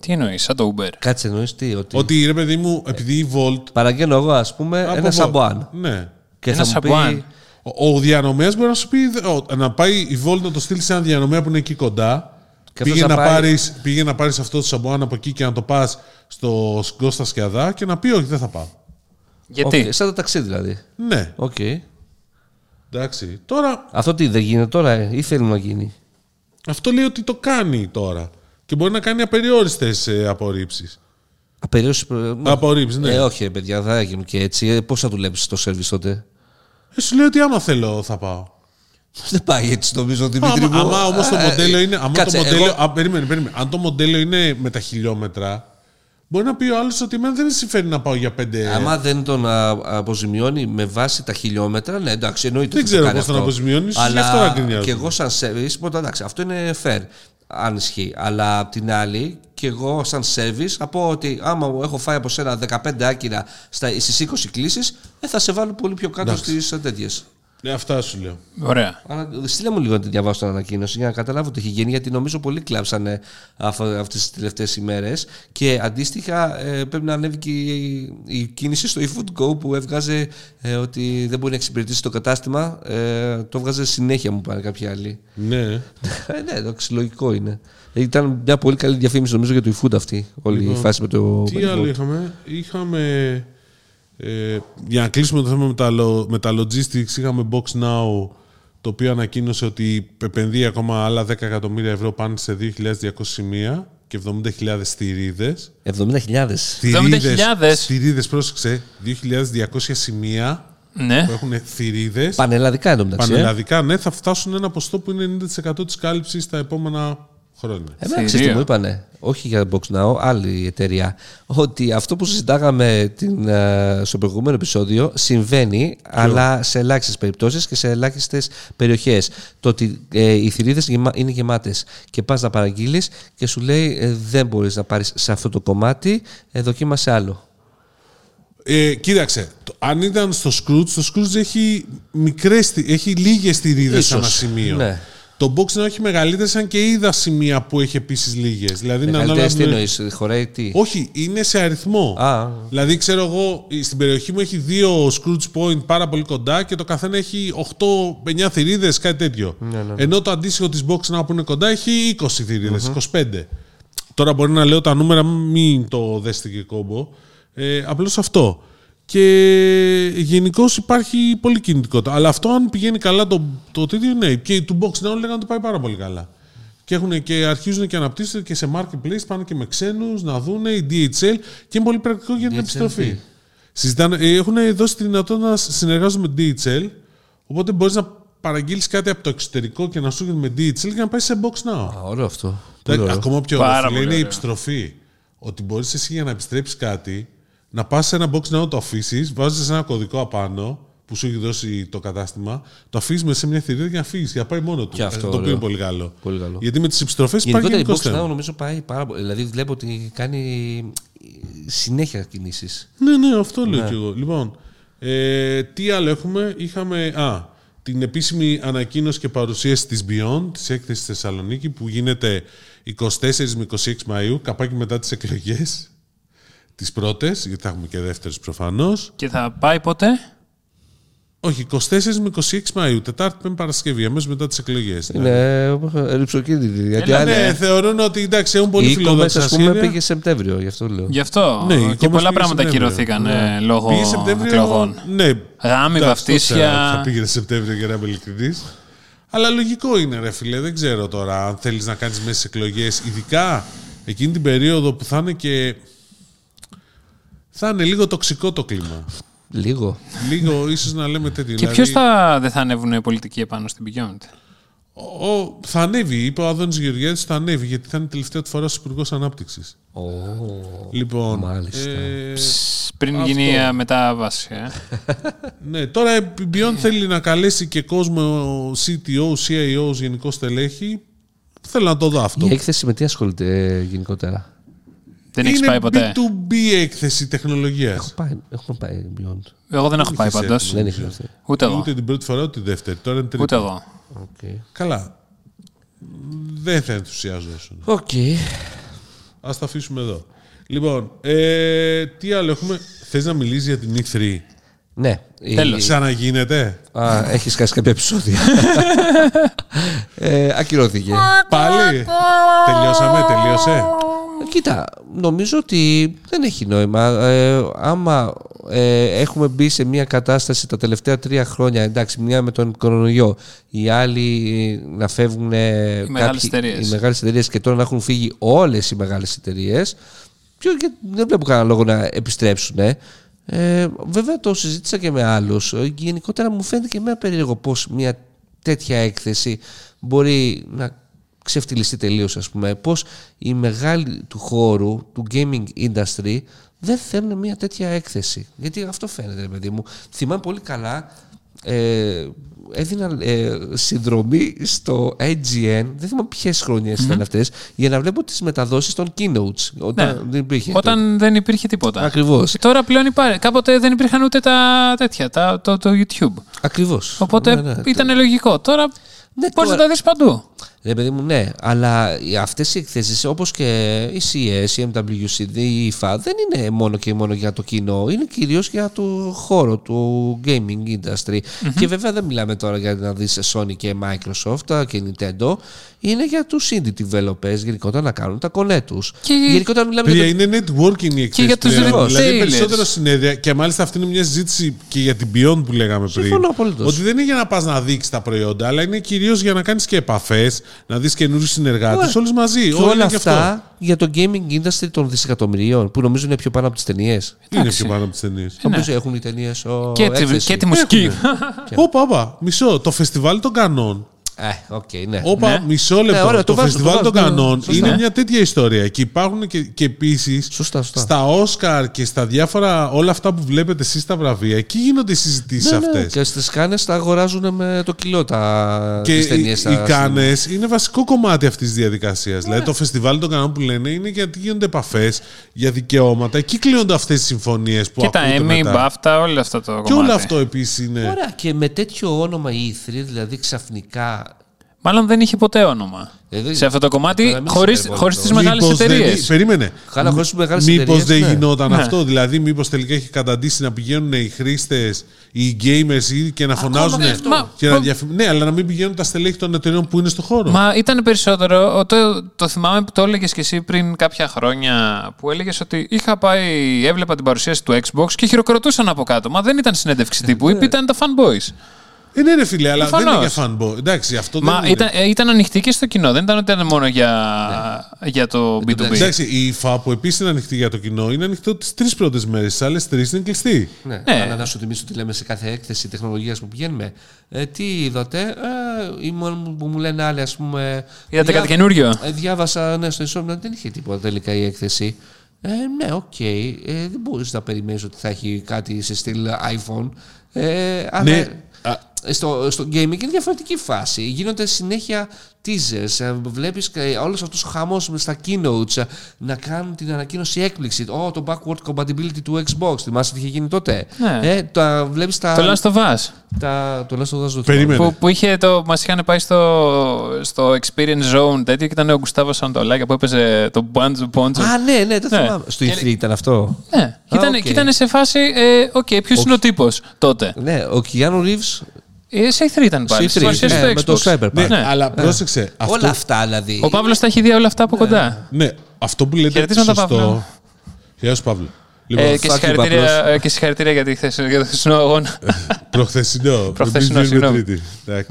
Τι εννοείς, σαν το Uber; Κάτσε εννοείς τι. Ότι... Ότι ρε παιδί μου, επειδή η Wolt. Παραγγέλνω εγώ, ας πούμε, από ένα Wolt- σαμπουάν. Ναι. Και Ένα θα μου πει. σαμπουάν. Ο, ο διανομέας μπορεί να σου πει ο, να πάει η Wolt να το στείλει σε ένα διανομέα που είναι εκεί κοντά. Και Πήγε αυτός να, θα πάει- πάρεις, πήγε να πάρεις αυτό το σαμπουάν από εκεί και να το πας στο Κώστα Σκιαδά και να πει όχι δεν θα πάω. Γιατί; Οκ, σαν το ταξί δηλαδή. Ναι, Οκ. εντάξει. Τώρα Αυτό τι δεν γίνεται τώρα, ε, ή θέλει να γίνει; αυτό λέει ότι το κάνει τώρα. Και μπορεί να κάνει απεριόριστες ε, απορρίψεις. Απεριώσει. προ- Απορρίψεις, ναι. Ε, όχι, ρε παιδιά, δεν θα γίνουν και έτσι. Ε, Πώς θα δουλέψεις το σερβις τότε; Ε, σου λέει ότι άμα θέλω θα πάω. Δεν πάει έτσι νομίζω, Δημήτρη Άμα, μου. άμα όμως το Ε, μοντέλο είναι. Άμα κάτσε, το μοντέλο, εγώ- α, περίμενε, περίμενε. Αν το μοντέλο είναι με τα χιλιόμετρα, μπορεί να πει ο άλλος ότι εμένα δεν με συμφέρει να πάω για πέντε. Άμα δεν τον α, αποζημιώνει με βάση τα χιλιόμετρα, ναι, εντάξει, εννοείται. Δεν ότι το ξέρω κάνει πώς τον αυτό. αποζημιώνεις, ίσως Αλλά γι' αυτό να γκρινιάζουν. Και εγώ σαν service, πρώτα εντάξει, αυτό είναι fair, αν ισχύει. Αλλά απ' την άλλη, και εγώ σαν service, θα πω ότι άμα έχω φάει από σένα 15 άκυρα στις 20 κλήσεις, ε, θα σε βάλω πολύ πιο κάτω στις τέτοιε. Ναι, αυτά σου λέω. Ωραία. Αλλά στείλε μου λίγο να τη διαβάσω την ανακοίνωση για να καταλάβω τι έχει γίνει, γιατί νομίζω πολλοί κλάψανε αυτές τις τελευταίες ημέρες. Και αντίστοιχα ε, πρέπει να ανέβει και η, η κίνηση στο eFood Go που έβγαζε ε, ότι δεν μπορεί να εξυπηρετήσει το κατάστημα. Ε, το έβγαζε συνέχεια, μου πάνε κάποιοι άλλοι. Ναι. ε, ναι, εντάξει, λογικό είναι. Ήταν μια πολύ καλή διαφήμιση νομίζω για το eFood αυτή, όλη η φάση με το. Τι με το άλλο Volt. είχαμε; Είχαμε. Ε, για να κλείσουμε το θέμα με τα, lo- με τα logistics, είχαμε Box Now το οποίο ανακοίνωσε ότι επενδύει ακόμα άλλα 10 εκατομμύρια ευρώ πάνω σε 2.200 σημεία και 70.000 στηρίδες. 70.000. Θηρίδες, 70.000. στηρίδες, πρόσεξε, 2.200 σημεία Ναι. που έχουν θηρίδες. Πανελλαδικά εντωμεταξύ. ε. Πανελλαδικά, ναι, θα φτάσουν ένα ποστό που είναι 90% της κάλυψης τα επόμενα χρόνια. Εμένα ξέρεις Θηρία. τι μου είπανε, όχι για Box Now, άλλη εταιρεία, ότι αυτό που συζητάγαμε την, ε, στο προηγούμενο επεισόδιο συμβαίνει, αλλά σε ελάχιστες περιπτώσεις και σε ελάχιστες περιοχές. Το ότι ε, οι θηρίδες γεμα- είναι γεμάτες και πας να παραγγείλεις και σου λέει ε, δεν μπορείς να πάρεις σε αυτό το κομμάτι, ε, δοκίμασε άλλο. Ε, κοίταξε, το- αν ήταν στο Scrooge, το Scrooge έχει, μικρές, στι- έχει λίγες στηρίδες Ίσως, ένα σημείο. ναι. Το box να έχει μεγαλύτερες, αν και είδα σημεία που έχει επίσης λίγες. Δηλαδή, είναι Μεγαλύτερες τι ανάλογα με- εννοείς, χωράει τι; Όχι, είναι σε αριθμό. Α. Δηλαδή, ξέρω εγώ, στην περιοχή μου έχει δύο Scrooge Point πάρα πολύ κοντά και το καθένα έχει 8-9 θηρίδες, κάτι τέτοιο. Ναι, Ενώ το αντίστοιχο της Box Now που είναι κοντά έχει 20 θηρίδες, 25. Τώρα μπορεί να λέω τα νούμερα, μην το δέστε και κόμπο. Ε, Απλώς αυτό. Και γενικώς υπάρχει πολύ κινητικότητα. Αλλά αυτό αν πηγαίνει καλά το, το τέτοιο, ναι. Και του Box Now λέγανε ότι πάει πάρα πολύ καλά. Και, έχουν και αρχίζουν και αναπτύσσονται και σε marketplace, πάνε και με ξένους να δουν η DHL και είναι πολύ πρακτικό για την DHL επιστροφή. τι; Συζητάνε, ε, έχουν δώσει τη δυνατότητα να συνεργάζονται με DHL, οπότε μπορείς να παραγγείλεις κάτι από το εξωτερικό και να σου έρχεται με DHL και να πάει σε Box Now. Α, ωραίο αυτό. Πολύ Εντάξει, ωραίο. Ακόμα πιο Πάρα ωραίο φίλε, πολύ είναι η ωραίο. επιστροφή. Ότι μπορείς εσύ για να επιστρέψεις κάτι, να πας σε ένα Box Now, το αφήσεις, βάζεις ένα κωδικό απάνω που σου έχει δώσει το κατάστημα, το αφήσεις μέσα σε μια θηρίδα και να φύγεις και να πάει μόνο του. Και αυτό Ε, το οποίο ωραίο. είναι πολύ καλό. Πολύ καλό. Γιατί με τις επιστροφές υπάρχει Γενικότερα η γενικώς Box θέμα. Now νομίζω πάει πάρα πολύ. Δηλαδή βλέπω ότι κάνει συνέχεια κινήσεις. Ναι, ναι, αυτό λέω κι εγώ. Λοιπόν, ε, τι άλλο έχουμε; Είχαμε α, την επίσημη ανακοίνωση και παρουσίαση της Beyond, της έκθεσης στη Θεσσαλονίκη, που γίνεται 24 με 26 Μαΐου, καπάκι μετά τις εκλογές. Τις πρώτες, γιατί θα έχουμε και δεύτερες προφανώς. Και θα πάει ποτέ. Όχι, 24 με 26 Μαΐου, Τετάρτη, Πέμπτη Παρασκευή, αμέσως μετά τις εκλογές. Είναι ε, ρηψοκίνητη. Γιατί Έλα, άλλοι- Ναι, θεωρούν ότι εντάξει, έχουν πολύ η e-commerce, φιλόδοξα ας πούμε, σχέδια. πήγε Σεπτέμβριο, γι' αυτό λέω. Γι' αυτό. Ναι, η και e-commerce πολλά πήγε πράγματα Σεπτέμβριο. κυρωθήκαν ε, λόγω Πήγε Σεπτέμβριο. εκλογών. Ναι. Γάμοι, Εντάξει, βαφτίσια. το ήξερα ότι Θα πήγαινε Σεπτέμβριο για να είμαι ειλικρινής. Αλλά λογικό είναι, ρε φίλε. Δεν ξέρω τώρα αν θέλεις να κάνεις μέσα στις εκλογές, ειδικά εκείνη την περίοδο που θα είναι και. Θα είναι λίγο τοξικό το κλίμα. Λίγο. Λίγο ίσως να λέμε τέτοιο. Και δηλαδή, ποιος θα, δεν θα ανέβουν οι πολιτικοί επάνω στην Beyond; ο, θα ανέβει, είπε ο Άδωνης Γεωργιάδης, θα ανέβει γιατί θα είναι η τελευταία του φορά ως Υπουργός Ανάπτυξης. Ω, Λοιπόν. Μάλιστα. ε, Ψ, Πριν Αυτό. γίνει η μετάβαση. Ε. ναι, τώρα η Beyond θέλει να καλέσει και κόσμο CTO, CIO, γενικό στελέχη. Θέλω να το δω αυτό. Η έκθεση με τι ασχολείται ε, γενικότερα; Δεν έχεις είναι πάει ποτέ; B2B έκθεση τεχνολογίας. Έχω πάει, έχουμε πάει Beyond. Εγώ δεν έχω πάει είχες πάντως. έρθει. Δεν έχει αυτή. Ούτε εγώ. Ούτε την πρώτη φορά ούτε τη δεύτερη. Τώρα είναι τρίτη. Ούτε εγώ. Οκ. Καλά. Δεν θα ενθουσιαζόσουν. Οκ. Α τα αφήσουμε εδώ. Λοιπόν, ε, τι άλλο έχουμε; Θες να μιλήσεις για την E3. Ναι. η- Τέλος. Ξαναγίνεται. Α, έχεις χάσει κάποια επεισόδια. ε, ακυρώθηκε. Πάλι; Τελειώσαμε, τελείωσε; Ε, Κοίτα, νομίζω ότι δεν έχει νόημα. Ε, άμα ε, έχουμε μπει σε μια κατάσταση τα τελευταία τρία χρόνια, εντάξει, μια με τον κορονοϊό, οι άλλοι ε, να φεύγουν. Οι μεγάλες εταιρείες. Οι μεγάλες εταιρείες και τώρα να έχουν φύγει όλες οι μεγάλες εταιρείες, ποιο, και δεν βλέπω κανένα λόγο να επιστρέψουν. Ε, βέβαια το συζήτησα και με άλλους. Ε, Γενικότερα μου φαίνεται και εμένα περίεργο πώς μια τέτοια έκθεση μπορεί να ξεφτυλιστεί τελείως ας πούμε πως οι μεγάλοι του χώρου του gaming industry δεν θέλουν μια τέτοια έκθεση γιατί αυτό φαίνεται ρε παιδί μου θυμάμαι πολύ καλά ε, έδινα ε, συνδρομή στο IGN δεν θυμάμαι ποιες χρονιες ήταν αυτές για να βλέπω τις μεταδόσεις των keynotes όταν Ναι. δεν υπήρχε Όταν δεν υπήρχε τίποτα. Ακριβώς. Και τώρα πλέον υπάρχει. Κάποτε δεν υπήρχαν ούτε τα τέτοια, τα, το, το YouTube. Ακριβώς Οπότε Ναι, ναι. ήταν λογικό. Τώρα Ναι, μπορεί να τώρα- τα δεις παντού; Ρε παιδί μου, ναι, αλλά οι- αυτές οι εκθέσεις όπως και η CS, η MWC, η IFA δεν είναι μόνο και μόνο για το κοινό, είναι κυρίως για το χώρο του gaming industry. Και βέβαια δεν μιλάμε τώρα για να δεις Sony και Microsoft και Nintendo, είναι για τους indie developers γενικότερα να κάνουν τα κονέ τους. Και- Γενικότερα μιλάμε Παιδιά, για το... είναι networking η εκθέση. για τους πλέον. retailers. Δηλαδή περισσότερο συνέδρια και μάλιστα αυτή είναι μια συζήτηση και για την Beyond που λέγαμε πριν. Συμφωνώ απολύτως. Ότι δεν είναι για να πας να δείξεις τα προϊόντα, αλλά είναι κυρίως για να κάνεις και επαφές, να δεις καινούριους συνεργάτες, Ωραία. όλους μαζί. Και Όλοι όλα είναι και αυτό. αυτά για το gaming industry των δισεκατομμυρίων που νομίζω είναι πιο πάνω από τις ταινίες. Είναι Εντάξει. πιο πάνω από τις ταινίες. Νομίζω έχουν οι ταινίες ο... Και, τη, έκθεση. και τη μουσική. Όπα, όπα, μισό. Το φεστιβάλ των κανόν. Ε, οκ, ναι. Όπα, Ναι. μισό λεπτό. Ναι, ωραία, το, το βάζω, φεστιβάλ το των βάζω, ναι. Καννών Σωστά. είναι μια τέτοια ιστορία. Και υπάρχουν και, και επίσης Σωστά, σωστά. στα Όσκαρ και στα διάφορα όλα αυτά που βλέπετε εσείς στα βραβεία, εκεί γίνονται οι συζητήσεις Ναι, ναι, αυτές. Και στις Κάννες τα αγοράζουν με το κιλό τα Και τις οι, ταινίες οι στα Κάννες είναι βασικό κομμάτι αυτής της διαδικασίας. Δηλαδή το φεστιβάλ των Καννών που λένε είναι γιατί γίνονται επαφές για δικαιώματα. Εκεί κλείνονται αυτές τις συμφωνίες που και τα ακούτε Emmy, η μετά. BAFTA, όλο αυτό το Και κομμάτι. όλο αυτό επίσης είναι. Ωραία, και με τέτοιο όνομα η E3, δηλαδή ξαφνικά. Μάλλον δεν είχε ποτέ όνομα. Δηλαδή, σε αυτό το κομμάτι, τώρα μην χωρίς, σε χωρίς τις υπερβολικό. μεγάλες Μήπως δεν εταιρείες. εί- Περίμενε. Καλά, χωρίς τις μεγάλες Μήπως εταιρείες, δεν ναι. γινόταν Ναι. αυτό. Δηλαδή, μήπως τελικά έχει καταντήσει να πηγαίνουν οι χρήστες, οι gamers ή και να φωνάζουν. και αυτό. Μα- Και να μα- διαφη- Ναι, αλλά να μην πηγαίνουν τα στελέχη των εταιρεών που είναι στο χώρο. Μα ήταν περισσότερο. Το, το θυμάμαι που το έλεγες και εσύ πριν κάποια χρόνια. Που έλεγες ότι είχα πάει, έβλεπα την παρουσίαση του Xbox και χειροκροτούσαν από κάτω. Μα δεν ήταν συνέντευξη τύπου. Είπε ήταν τα fanboys. Ε, ναι, ρε φίλε, αλλά δεν είναι Προφανώς. για fanboy. Εντάξει, αυτό Μα δεν είναι. ήταν, ε, ήταν ανοιχτή και στο κοινό. Δεν ήταν ότι ήταν μόνο για, για το B2B. εντάξει. Εντάξει, η IFA που επίσης είναι ανοιχτή για το κοινό είναι ανοιχτό τις τρεις πρώτες μέρες. Τις άλλες τρεις είναι κλειστή. Ναι, Ναι. αλλά να σου θυμίσω τι λέμε σε κάθε έκθεση τεχνολογίας που πηγαίνουμε. Ε, τι είδατε, ε, ή μόνο που μου λένε άλλοι, ας πούμε. Είδατε κάτι καινούριο; Ε, διάβασα, ναι, στο Insomnia δεν είχε τίποτα τελικά η έκθεση. Ε, ναι, οκ. Ε, δεν μπορείς να περιμένεις ότι θα έχει κάτι σε στυλ iPhone. Ε, αλλά Ναι. Α, στο, στο gaming είναι διαφορετική φάση. Γίνονται συνέχεια teasers. Ε, βλέπεις όλο αυτό ο χαμός στα keynotes ε, να κάνουν την ανακοίνωση έκπληξη. Ω, oh, το backward compatibility του Xbox. Θυμάσαι τι είχε γίνει τότε; Ναι. Ε, τα, βλέπεις τα, το Last of Us. Τα, το Last of Us. Περίμενε. Που, που είχε το, μας είχαν πάει στο, στο Experience Zone τέτοιο και ήταν ο Γκουστάβο Σαντολάκια που έπαιζε το Banjo Bonjo. Α, ναι, ναι, το ναι. θυμάμαι. Στο E3 ήταν αυτό; Ναι. Ήταν, okay. ήταν σε φάση, ε, okay, ποιος είναι ο τύπος τότε; Ναι, ο Κιάνου Ρίβ ε, C3 ήταν πάλι. C3 ναι, με το Cyberpunk. Ναι, ναι. Αλλά ναι. πρόσεξε. Αυτό... Όλα αυτά δηλαδή. Ο Παύλος τα έχει δει όλα αυτά από ε, κοντά; Ναι, αυτό που λέτε είναι σωστό. Γεια σου Παύλο. Ε, λοιπόν, ε, και, συγχαρητήρια, και συγχαρητήρια για, τη χθεσινό, για το χθεσινό αγώνα. Προχθεσινό. Προχθεσινό, συγγνώμη. Ναι.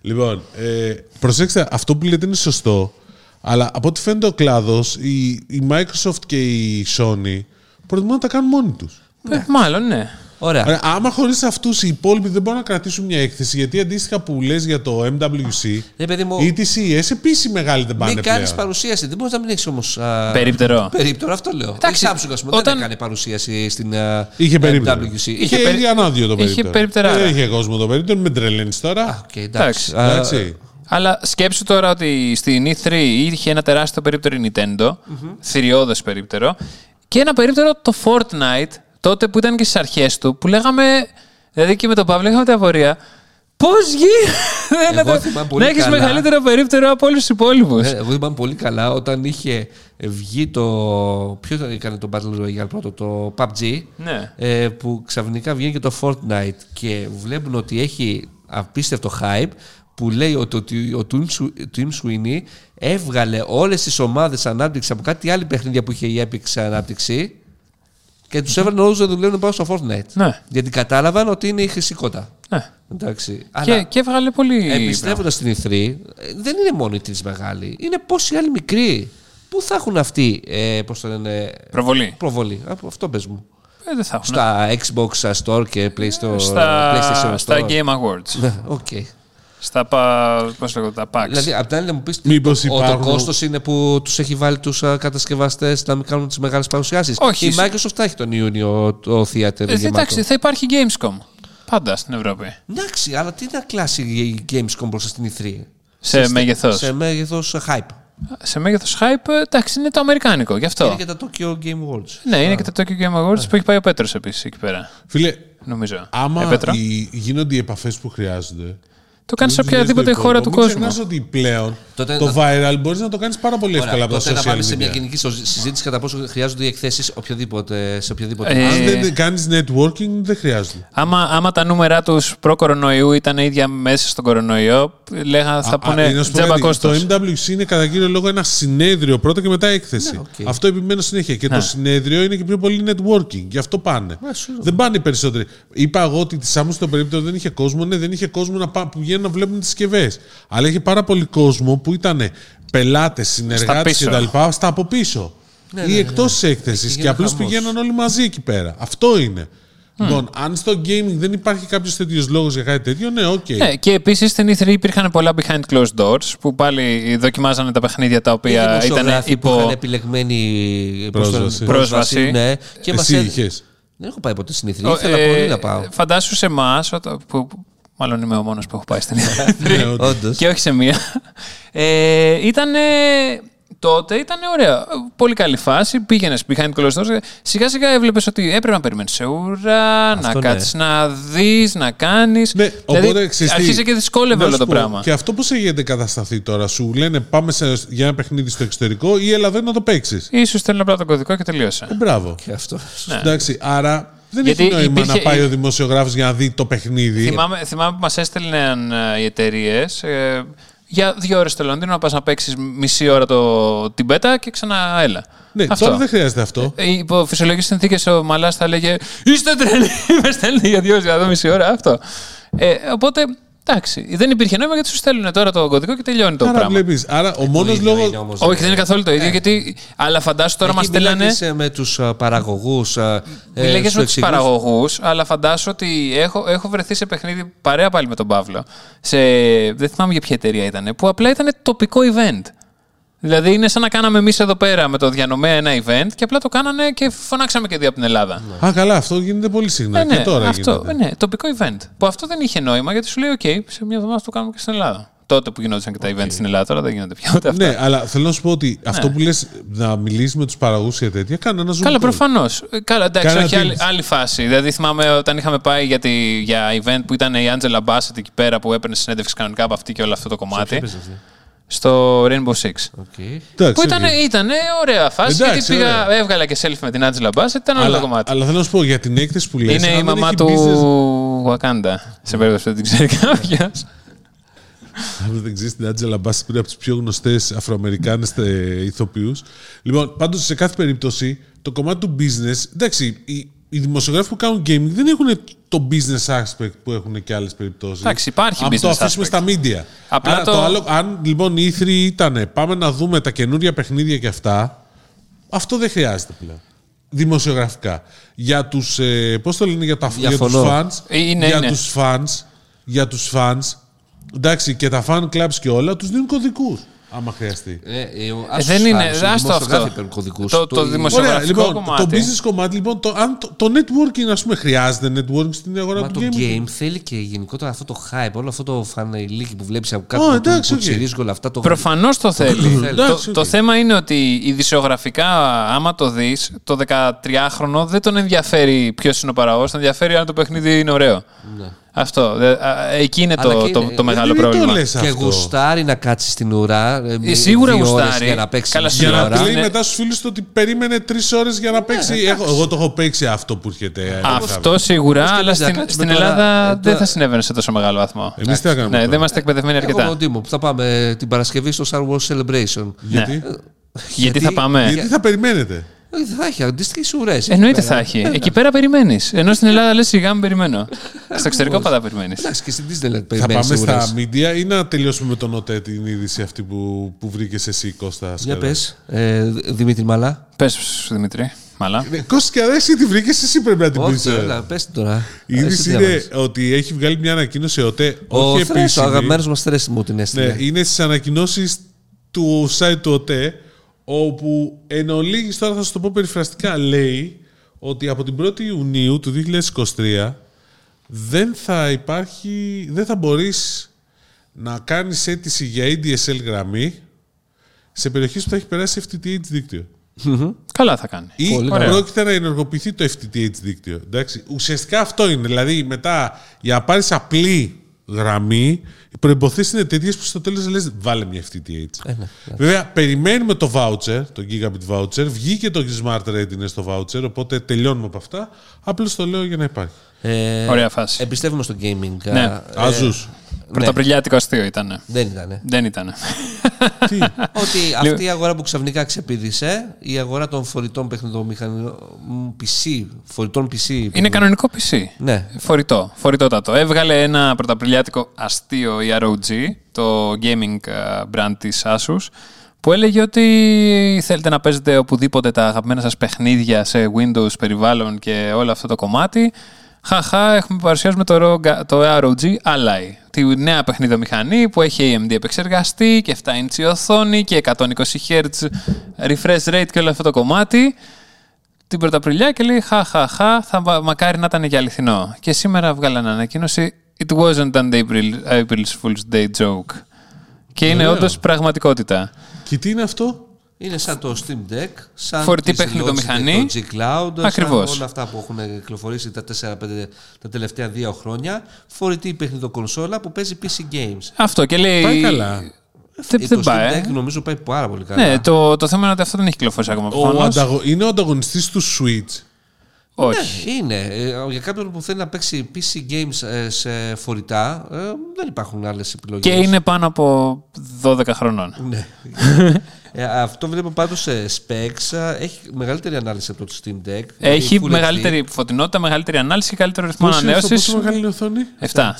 Λοιπόν, ε, προσέξτε, αυτό που λέτε είναι σωστό, αλλά από ό,τι φαίνεται ο κλάδος, η, η Microsoft και η Sony προτιμούν να τα κάνουν μόνοι τους. Ε, ναι. Μάλλον, ναι. Ωραία. Ωραία, άμα χωρίς αυτούς οι υπόλοιποι δεν μπορούν να κρατήσουν μια έκθεση, γιατί αντίστοιχα που λες για το MWC, Ρε παιδί μου, οι TCS επίσης μεγάλοι δεν πάνε μην κάνεις πλέον. παρουσίαση. Δεν μπορείς να μην έχεις όμως. Περίπτερο. Περίπτερο, αυτό λέω. Εντάξει, η Samsung, ας πούμε, όταν- δεν έκανε παρουσίαση στην α, Είχε περίπτερο. MWC. Είχε περί- ήδη ανάδειο το είχε περίπτερο. περιπτεράρα. Δεν είχε κόσμο το περίπτερο, με τρελαίνεις τώρα. Α, οκ, εντάξει. Εντάξει. Α, Εντάξει. Αλλά σκέψου τώρα ότι στην E3 είχε ένα τεράστιο περίπτερο η Nintendo, θηριώδες περίπτερο, και ένα περίπτερο το Fortnite, τότε που ήταν και στις αρχές του, που λέγαμε. Δηλαδή και με τον Παύλο είχαμε την απορία. Πώς γίνεται Εγώ να, θυμάμαι πολύ να έχεις καλά. μεγαλύτερο περίπτερο από όλους τους υπόλοιπους. Ε, Εγώ θυμάμαι πολύ καλά όταν είχε βγει το. Ποιος έκανε το Battle Royale πρώτο, το PUBG. Ναι. ε, που ξαφνικά βγαίνει και το Fortnite και βλέπουν ότι έχει απίστευτο hype που λέει ότι, ότι ο Tim Swi- Tim Sweeney έβγαλε όλες τις ομάδες ανάπτυξη από κάτι άλλη παιχνίδια που είχε η Epic σε ανάπτυξη και τους έβαλαν όλους να δουλεύουν πάνω στο Fortnite. Ναι. Γιατί κατάλαβαν ότι είναι η χρυσικότα. Ναι. Εντάξει. Και, Αλλά και έβγαλε πολύ. εμπιστεύοντας την E3, ε, δεν είναι μόνο οι τρεις μεγάλοι. Είναι πόσοι άλλοι μικροί. Πού θα έχουν αυτοί, ε, πώς το λένε, Προβολή. προβολή. Από αυτό πες μου. Ε, δεν θα έχουν. Στα Xbox Store και PlayStation, Στα, PlayStation στα Store. Game Awards. Ναι, οκ. Στα πα, πώς λέγονται, τα PAX. Δηλαδή, απ' την άλλη να μου πεις Μήπως ότι το υπάρχουν- κόστος είναι που τους έχει βάλει τους α, κατασκευαστές να μην κάνουν τις μεγάλες παρουσιάσεις. Όχι, Η σε- Microsoft θα έχει τον Ιούνιο το theater Ε, γεμάτο. εντάξει, θα υπάρχει Gamescom. Πάντα στην Ευρώπη. Εντάξει, αλλά τι να κλάσει η Gamescom μπροστά στην E3. Σε μέγεθος. Σε μέγεθος hype. Σε μέγεθος hype, εντάξει, είναι το αμερικάνικο. Γι' αυτό. Είναι και τα Tokyo Game Awards. Ναι, είναι και το Tokyo Game Awards που έχει πάει ο Πέτρος επίσης εκεί πέρα. Φίλε, Νομίζω. άμα Ε, Πέτρο, οι- γίνονται οι επαφές που χρειάζονται. Το κάνεις σε δεν δουλεύει οποιαδήποτε το χώρα υπόλοιπο. του Μην κόσμου. ξεχνάς ότι πλέον Τότε το να- viral μπορείς να το κάνεις πάρα πολύ εύκολα από τα τότε να social πάμε σε μια media. γενική σο- συζήτηση κατά πόσο χρειάζονται οι εκθέσεις οποιοδήποτε, σε οποιοδήποτε. Ε, μέσο. Αν δεν κάνεις networking, δεν χρειάζεται. Άμα, άμα τα νούμερα τους προ-κορονοϊού ήταν ίδια μέσα στον κορονοϊό, λέγα, θα Α, πούνε α, να σου πω τζάμπα κάτι, κόστος. Το MWC είναι κατά κύριο λόγο ένα συνέδριο πρώτα και μετά έκθεση. Ναι, οκ. Αυτό επιμένω συνέχεια. Και το συνέδριο είναι και πιο πολύ networking. Γι' αυτό πάνε. σίγουρα. δεν πάνε οι περισσότεροι. Είπα εγώ ότι τη Samsung στο περίπτερο δεν είχε κόσμο. Ναι, δεν είχε κόσμο να πά- που βγαίνουν να βλέπουν τις συσκευές. Αλλά είχε πάρα πολύ κόσμο που ήταν πελάτες, συνεργάτες πίσω. κτλ. Στα από πίσω. ή εκτός της έκθεσης. Και γίνεται απλώς χαμός. πηγαίναν όλοι μαζί εκεί πέρα. Αυτό είναι. Λοιπόν, αν στο gaming δεν υπάρχει κάποιος τέτοιος λόγος για κάτι τέτοιο, ναι, οκ. Ναι, και επίσης στην E3 υπήρχαν πολλά behind closed doors που πάλι δοκιμάζανε τα παιχνίδια τα Οι οποία ήταν δημοσιογράφοι που είχαν υπό. επιλεγμένη πώς το λένε, Πρόσβαση. Πρόσβαση. Ναι, και μας Εσύ έδ- είχες. Δεν έχω πάει ποτέ στην E3. Ο- Ήθελα ε, πολύ να πάω. Φαντάσου σε εμάς, που μάλλον είμαι ο μόνος που έχω πάει στην E3. Ναι, όντως. Όντως. και όχι σε μία. Ε, ήταν. Τότε ήταν ωραία. Πολύ καλή φάση. Πήγαινες behind closed doors. Σιγά σιγά έβλεπες ότι έπρεπε να περιμένεις σε ουρά, να ναι. κάτσεις να δεις, να κάνεις. Ναι, οπότε ξέρεις τι, αρχίζει και δυσκόλευε να όλο σου το πω, πράγμα. Και αυτό πώς έχει κατασταθεί τώρα, σου λένε πάμε σε, για ένα παιχνίδι στο εξωτερικό ή έλα εδώ να το παίξεις; Ίσως στέλνουν απλά τον κωδικό και τελείωσε. Ε, μπράβο. Και αυτό. Εντάξει, άρα δεν Γιατί έχει νόημα υπήρχε- να πάει ο δημοσιογράφος για να δει το παιχνίδι. Θυμάμαι, θυμάμαι που μας έστελναν ε, οι εταιρείες ε, για δύο ώρες στο Λονδίνο να πας να παίξεις μισή ώρα το, την πέτα και ξανά έλα. Ναι, Αυτό. τώρα δεν χρειάζεται αυτό. Ε, Υπό φυσιολογικές συνθήκες ο Μαλάς θα έλεγε Είστε τρελοί, με στέλνει για δύο ώρες για να δω μισή ώρα. Αυτό. Ε, οπότε εντάξει, δεν υπήρχε νόημα γιατί σου στέλνουν τώρα το κωδικό και τελειώνει το Άρα πράγμα. βλέπεις. Άρα ο μόνος ίδιο λόγο. είναι όμως, Όχι, δεν είναι καθόλου το ίδιο. Γιατί, αλλά φαντάσου τώρα μας Εκεί στέλνανε. μιλάγες, ε, με τους α, παραγωγούς. α, ε, Μιλάγες σου με τους εξηγούς. παραγωγούς, αλλά φαντάσου ότι έχω, έχω βρεθεί σε παιχνίδι παρέα πάλι με τον Παύλο. Σε, δεν θυμάμαι για ποια εταιρεία ήταν, που απλά ήταν τοπικό event. Δηλαδή είναι σαν να κάναμε εμείς εδώ πέρα με το διανομέα ένα event και απλά το κάνανε και φωνάξαμε και δύο από την Ελλάδα. Α, καλά, αυτό γίνεται πολύ συχνά. Ε, ναι, και τώρα αυτό, γίνεται. ε, ναι, τοπικό event. Που αυτό δεν είχε νόημα γιατί σου λέει: OK, σε μια εβδομάδα το κάνουμε και στην Ελλάδα. Τότε που γινόντουσαν και τα event στην Ελλάδα, τώρα δεν γίνονται πια ούτε αυτά. Ναι, αλλά θέλω να σου πω ότι αυτό που λες να μιλήσεις με τους παραγωγούς για τέτοια, κάνε ένα zoom. Καλά, call. προφανώς. Καλά, εντάξει, Κάνα όχι άλλη, Teams. άλλη φάση. Δηλαδή, θυμάμαι όταν είχαμε πάει για, τη, για event που ήταν η Angela Bassett εκεί πέρα που έπαιρνε συνέντευξη κανονικά από αυτή και όλο αυτό το κομμάτι. Έπαιζε αυτή. Στο Rainbow Six. Οκ. Εντάξει, Που ήταν, οκ. ήταν ωραία φάση. Εντάξει, γιατί πήγα, ωραία. έβγαλα και selfie με την Angela Bassett, ήταν όλο το Αλλά, κομμάτι. αλλά θέλω να σου πω για την έκθεση που λες. Είναι η μαμά του Wakanda. Σε περίπτωση που δεν την ξέρει κάποιο. Αν δεν ξέρεις την Άντζελα Μπάση, είναι από τις πιο γνωστές Αφροαμερικάνες ηθοποιούς. Λοιπόν, πάντως σε κάθε περίπτωση, το κομμάτι του business. Εντάξει, οι, οι δημοσιογράφοι που κάνουν gaming δεν έχουν το business aspect που έχουν και άλλες περιπτώσεις. Εντάξει, υπάρχει αν το business αφήσουμε aspect. στα media. Απλά Άρα, το- άλλο, αν λοιπόν η E3 ήταν πάμε να δούμε τα καινούρια παιχνίδια και αυτά, αυτό δεν χρειάζεται πλέον. δημοσιογραφικά. Για τους, ε, πώς το λένε, για, τα, για τους Διαφωνώ. fans, Ε, είναι, για είναι. τους fans, για τους fans, εντάξει, και τα fan clubs και όλα, τους δίνουν κωδικούς, άμα χρειαστεί. Ε, ε, ο- Ε, ας δεν τους είναι, φάνεις, οι άστο δημοσιογράφοι αυτό. παίρνουν κωδικούς. Το- το η- δημοσιο- Ωραία, δημοσιογραφικό λοιπόν, κομμάτι. το business κομμάτι, λοιπόν, το, αν το, το networking, ας πούμε, χρειάζεται networking στην αγορά Μα του το gaming. game θέλει και γενικότερα αυτό το hype, όλο αυτό το φανελίκι που βλέπεις από κάτω Ω, που- εντάξει, που οκ. τσιρίζει όλα αυτά. Το... Προφανώς το θέλει. θέλει. το, Εντάξει, το οκ. θέμα είναι ότι η δημοσιογραφικά, άμα το δεις, το 13χρονο δεν τον ενδιαφέρει ποιος είναι ο παραγωγός, τον ενδιαφέρει αν το παιχνίδι είναι ωραίο. Αυτό. Δε- α, εκεί είναι Αλλά το, και το, είναι- το μεγάλο Γιατί πρόβλημα. το λες Και αυτό. γουστάρει να κάτσει στην ουρά. ε, με σίγουρα δύο ώρες γουστάρει. Για να παίξει Καλά, μισή Για να ώρα. πει λέει Ναι. μετά στους φίλους του ότι περίμενε τρεις ώρες για να παίξει. εγώ, εγώ το έχω παίξει αυτό που έρχεται. Αυτό σίγουρα, Πώς και αλλά εμείς να στην, κάτσουμε στην τώρα, Ελλάδα ε, δεν τώρα- θα συνέβαινε σε τόσο μεγάλο βαθμό. Εμείς τι θα κάνουμε. Ναι, τώρα; δεν είμαστε εκπαιδευμένοι Εγώ με αρκετά. τον Τίμο που θα πάμε την Παρασκευή στο Star Wars Celebration. Γιατί, Ναι. Γιατί θα πάμε; γιατί θα περιμένετε; Ε, Θα έχει αντίστοιχες ουρές. Εννοείται θα έχει. Εκεί πέρα περιμένεις. Ενώ στην Ελλάδα λες σιγά μην περιμένω. Στο εξωτερικό πάντα περιμένεις. Εντάξει, και στην Disneyland Θα περιμένεις πάμε ουρές. στα media ή να τελειώσουμε με τον ΟΤΕ την είδηση αυτή που, που βρήκες εσύ, Κώστα. Για Σκαρά. πες, ε, Δημήτρη Μαλά. Πες, Δημητρή. Μαλά. Ναι, Κώστα και εσύ τη βρήκες, εσύ πρέπει να την Όχι, πεις. έλα, πες την τώρα. Η Εσύ είδηση τι είναι διάβασες. ότι έχει βγάλει μια ανακοίνωση ΟΤΕ. Ο όχι Θρέας, ο επίσημη. αγαπημένος μας Θρέας μου την έστειλε. Ναι, είναι στις ανακοινώσεις του site του ΟΤΕ, όπου εν ολίγης, τώρα θα σας το πω περιφραστικά, λέει ότι από την 1η Ιουνίου του 2023 δεν θα υπάρχει, δεν θα μπορείς να κάνεις αίτηση για ADSL γραμμή σε περιοχές που θα έχει περάσει FTTH δίκτυο. Καλά θα κάνει. Ή Πολύ ωραία. πρόκειται να ενεργοποιηθεί το FTTH δίκτυο. Εντάξει. Ουσιαστικά αυτό είναι. Δηλαδή, μετά για να πάρεις απλή γραμμή, οι προποθέσει είναι τέτοιες που στο τέλος λες: Βάλε μια FTTH. Ε, ναι, Βέβαια, περιμένουμε το voucher, το gigabit voucher. Βγήκε το smart readiness στο voucher, οπότε τελειώνουμε από αυτά. Απλώς το λέω για να υπάρχει. Ε, Ωραία φάση. Εμπιστεύουμε στο gaming. Ναι. Α, ε, Αζούς. Πρωταπριλιάτικο αστείο ήταν. δεν ήταν. Δεν ήταν. Τι; Ότι αυτή η αγορά που ξαφνικά ξεπήδησε, η αγορά των φορητών παιχνιδών μηχανών PC, φορητών PC. Είναι κανονικό PC. Ναι. Φορητό. Φορητότατο. Έβγαλε ένα πρωταπριλιάτικο αστείο η ROG, το gaming ε, brand της Asus, που έλεγε ότι θέλετε να παίζετε οπουδήποτε τα αγαπημένα σας παιχνίδια σε Windows περιβάλλον και όλο αυτό το κομμάτι. Χαχά, έχουμε παρουσιάσουμε το, ROG το ROG Ally, τη νέα παιχνιδομηχανή που έχει AMD επεξεργαστή και 7 inch οθόνη και 120 Hz refresh rate και όλο αυτό το κομμάτι την Πρωταπριλιά και λέει χα χα χα, θα μα- μακάρι να ήταν και αληθινό. Και σήμερα βγάλανε ανακοίνωση It wasn't an April, April's Fool's Day joke. Και είναι Ωραίο. όντως πραγματικότητα. Και τι είναι αυτό; Είναι σαν το Steam Deck, σαν Φορητή τις παιχνιδομηχανή. Logitech, το G-Cloud, Ακριβώς. σαν όλα αυτά που έχουν κυκλοφορήσει τα 4-5 τα τελευταία δύο χρόνια. Φορητή παιχνιδοκονσόλα που παίζει PC games. Αυτό και λέει. Πάει καλά. Δεν, Ε, δεν το πάει. Steam ε. Deck νομίζω πάει πάρα πολύ καλά. Ναι, το, το θέμα είναι ότι αυτό δεν έχει κυκλοφορήσει ακόμα. Ο προφανώς. ανταγω... Είναι ο ανταγωνιστής του Switch. Όχι. Ναι, είναι. Ε, Για κάποιον που θέλει να παίξει PC games ε, σε φορητά, ε, δεν υπάρχουν άλλες επιλογές. Και είναι πάνω από 12 χρονών. Ναι. ε, αυτό βλέπω πάντως σε specs. α, Έχει μεγαλύτερη ανάλυση από το Steam Deck. Έχει δηλαδή Full μεγαλύτερη φωτεινότητα, μεγαλύτερη ανάλυση και καλύτερο ρυθμό Πόσο είναι αυτό, ανανέωσης. πόσο μεγάλη είναι η οθόνη; 7.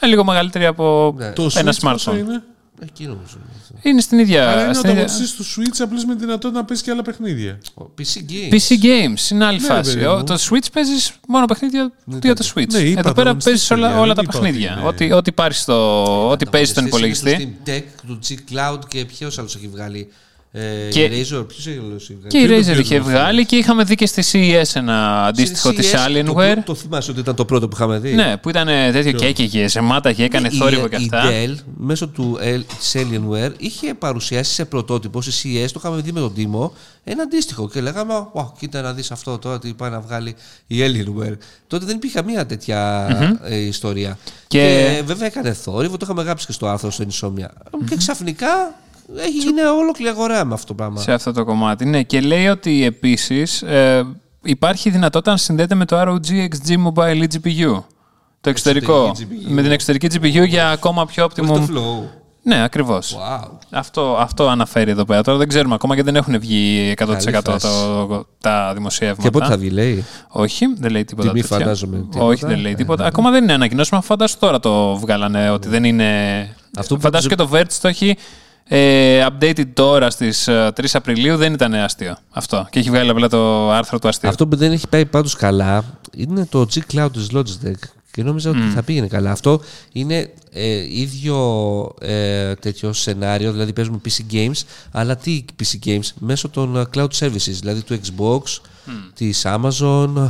Ε, λίγο μεγαλύτερη από Ναι. Το ένα Switch πόσο smartphone. είναι; HD. Εκεί νομίζω. Είναι στην ίδια. Αλλά είναι ο στην ίδια- ανταγωνιστή του Switch απλώ με δυνατότητα να παίζει και άλλα παιχνίδια. Ο PC games. PC Games είναι άλλη Ναι, φάση. παιδί Ο- μου. Το Switch παίζεις μόνο παιχνίδια για το Switch. Ναι, είπα Εδώ πέρα ανταγωνιστής, παίζεις όλα, παιδιά, όλα δεν τα είπα παιχνίδια. ότι είναι- Ό,τι, ό,τι, πάρεις στο, ό,τι παίζει στον Ανταγωνιστής είναι υπολογιστή. Το Steam Deck, του G-Cloud και ποιος άλλος έχει βγάλει. Ε, Και- η Razer, ποιος έχει βγάλει. Και η Ποιο είναι το Razer πιο είχε γνωστό; βγάλει και είχαμε δει και στη CES ένα αντίστοιχο Στη της CS, Alienware. Το, το θυμάσαι ότι ήταν το πρώτο που είχαμε δει; Ναι, που ήταν τέτοιο και έκαιγε, ζεμάταγε, έκανε Η- θόρυβο και αυτά. Η Dell μέσω του L- της Alienware είχε παρουσιάσει σε πρωτότυπο στη CES, το είχαμε δει με τον Τίμο, ένα αντίστοιχο και λέγαμε «Ω, κοίτα να δεις αυτό τώρα τι πάει να βγάλει η Alienware». Τότε δεν υπήρχε καμία τέτοια ε, ιστορία. Και... Και- βέβαια έκανε θόρυβο, το είχαμε γράψει και στο άρθρο στο Insomnia. Και ξαφνικά έχει γίνει ολόκληρη αγορά με αυτό το πράγμα. σε αυτό το κομμάτι. Ναι, και λέει ότι επίσης υπάρχει δυνατότητα να συνδέεται με το ROG XG Mobile eGPU. Το εξωτερικό. GPU. Με την εξωτερική GPU για ακόμα πιο Όχι optimum. το flow. Ναι, ακριβώς. Wow. Αυτό, αυτό αναφέρει εδώ πέρα. Τώρα δεν ξέρουμε ακόμα γιατί δεν έχουν βγει 100% Καλή το, φάση. τα δημοσιεύματα. Και πότε θα βγει, λέει; Όχι, δεν λέει τίποτα Τιμή τέτοια. φαντάζομαι, τίποτα. Όχι, δεν λέει τίποτα. Ακόμα δεν είναι ανακοινώσιμο. Φαντάσου τώρα το βγάλανε ότι δεν είναι. Αυτό που Φαντάσου και το Verge το έχει Ε, updated τώρα στις ε, 3 Απριλίου δεν ήταν αστείο αυτό. Και έχει βγάλει απλά το άρθρο του αστείου. Αυτό που δεν έχει πάει πάντως καλά είναι το G Cloud της Logitech. Και νόμιζα ότι θα πήγαινε καλά. Αυτό είναι ε, ίδιο ε, τέτοιο σενάριο, δηλαδή παίζουμε PC games, αλλά τι PC games, μέσω των ε, cloud services, δηλαδή του Xbox, της Amazon,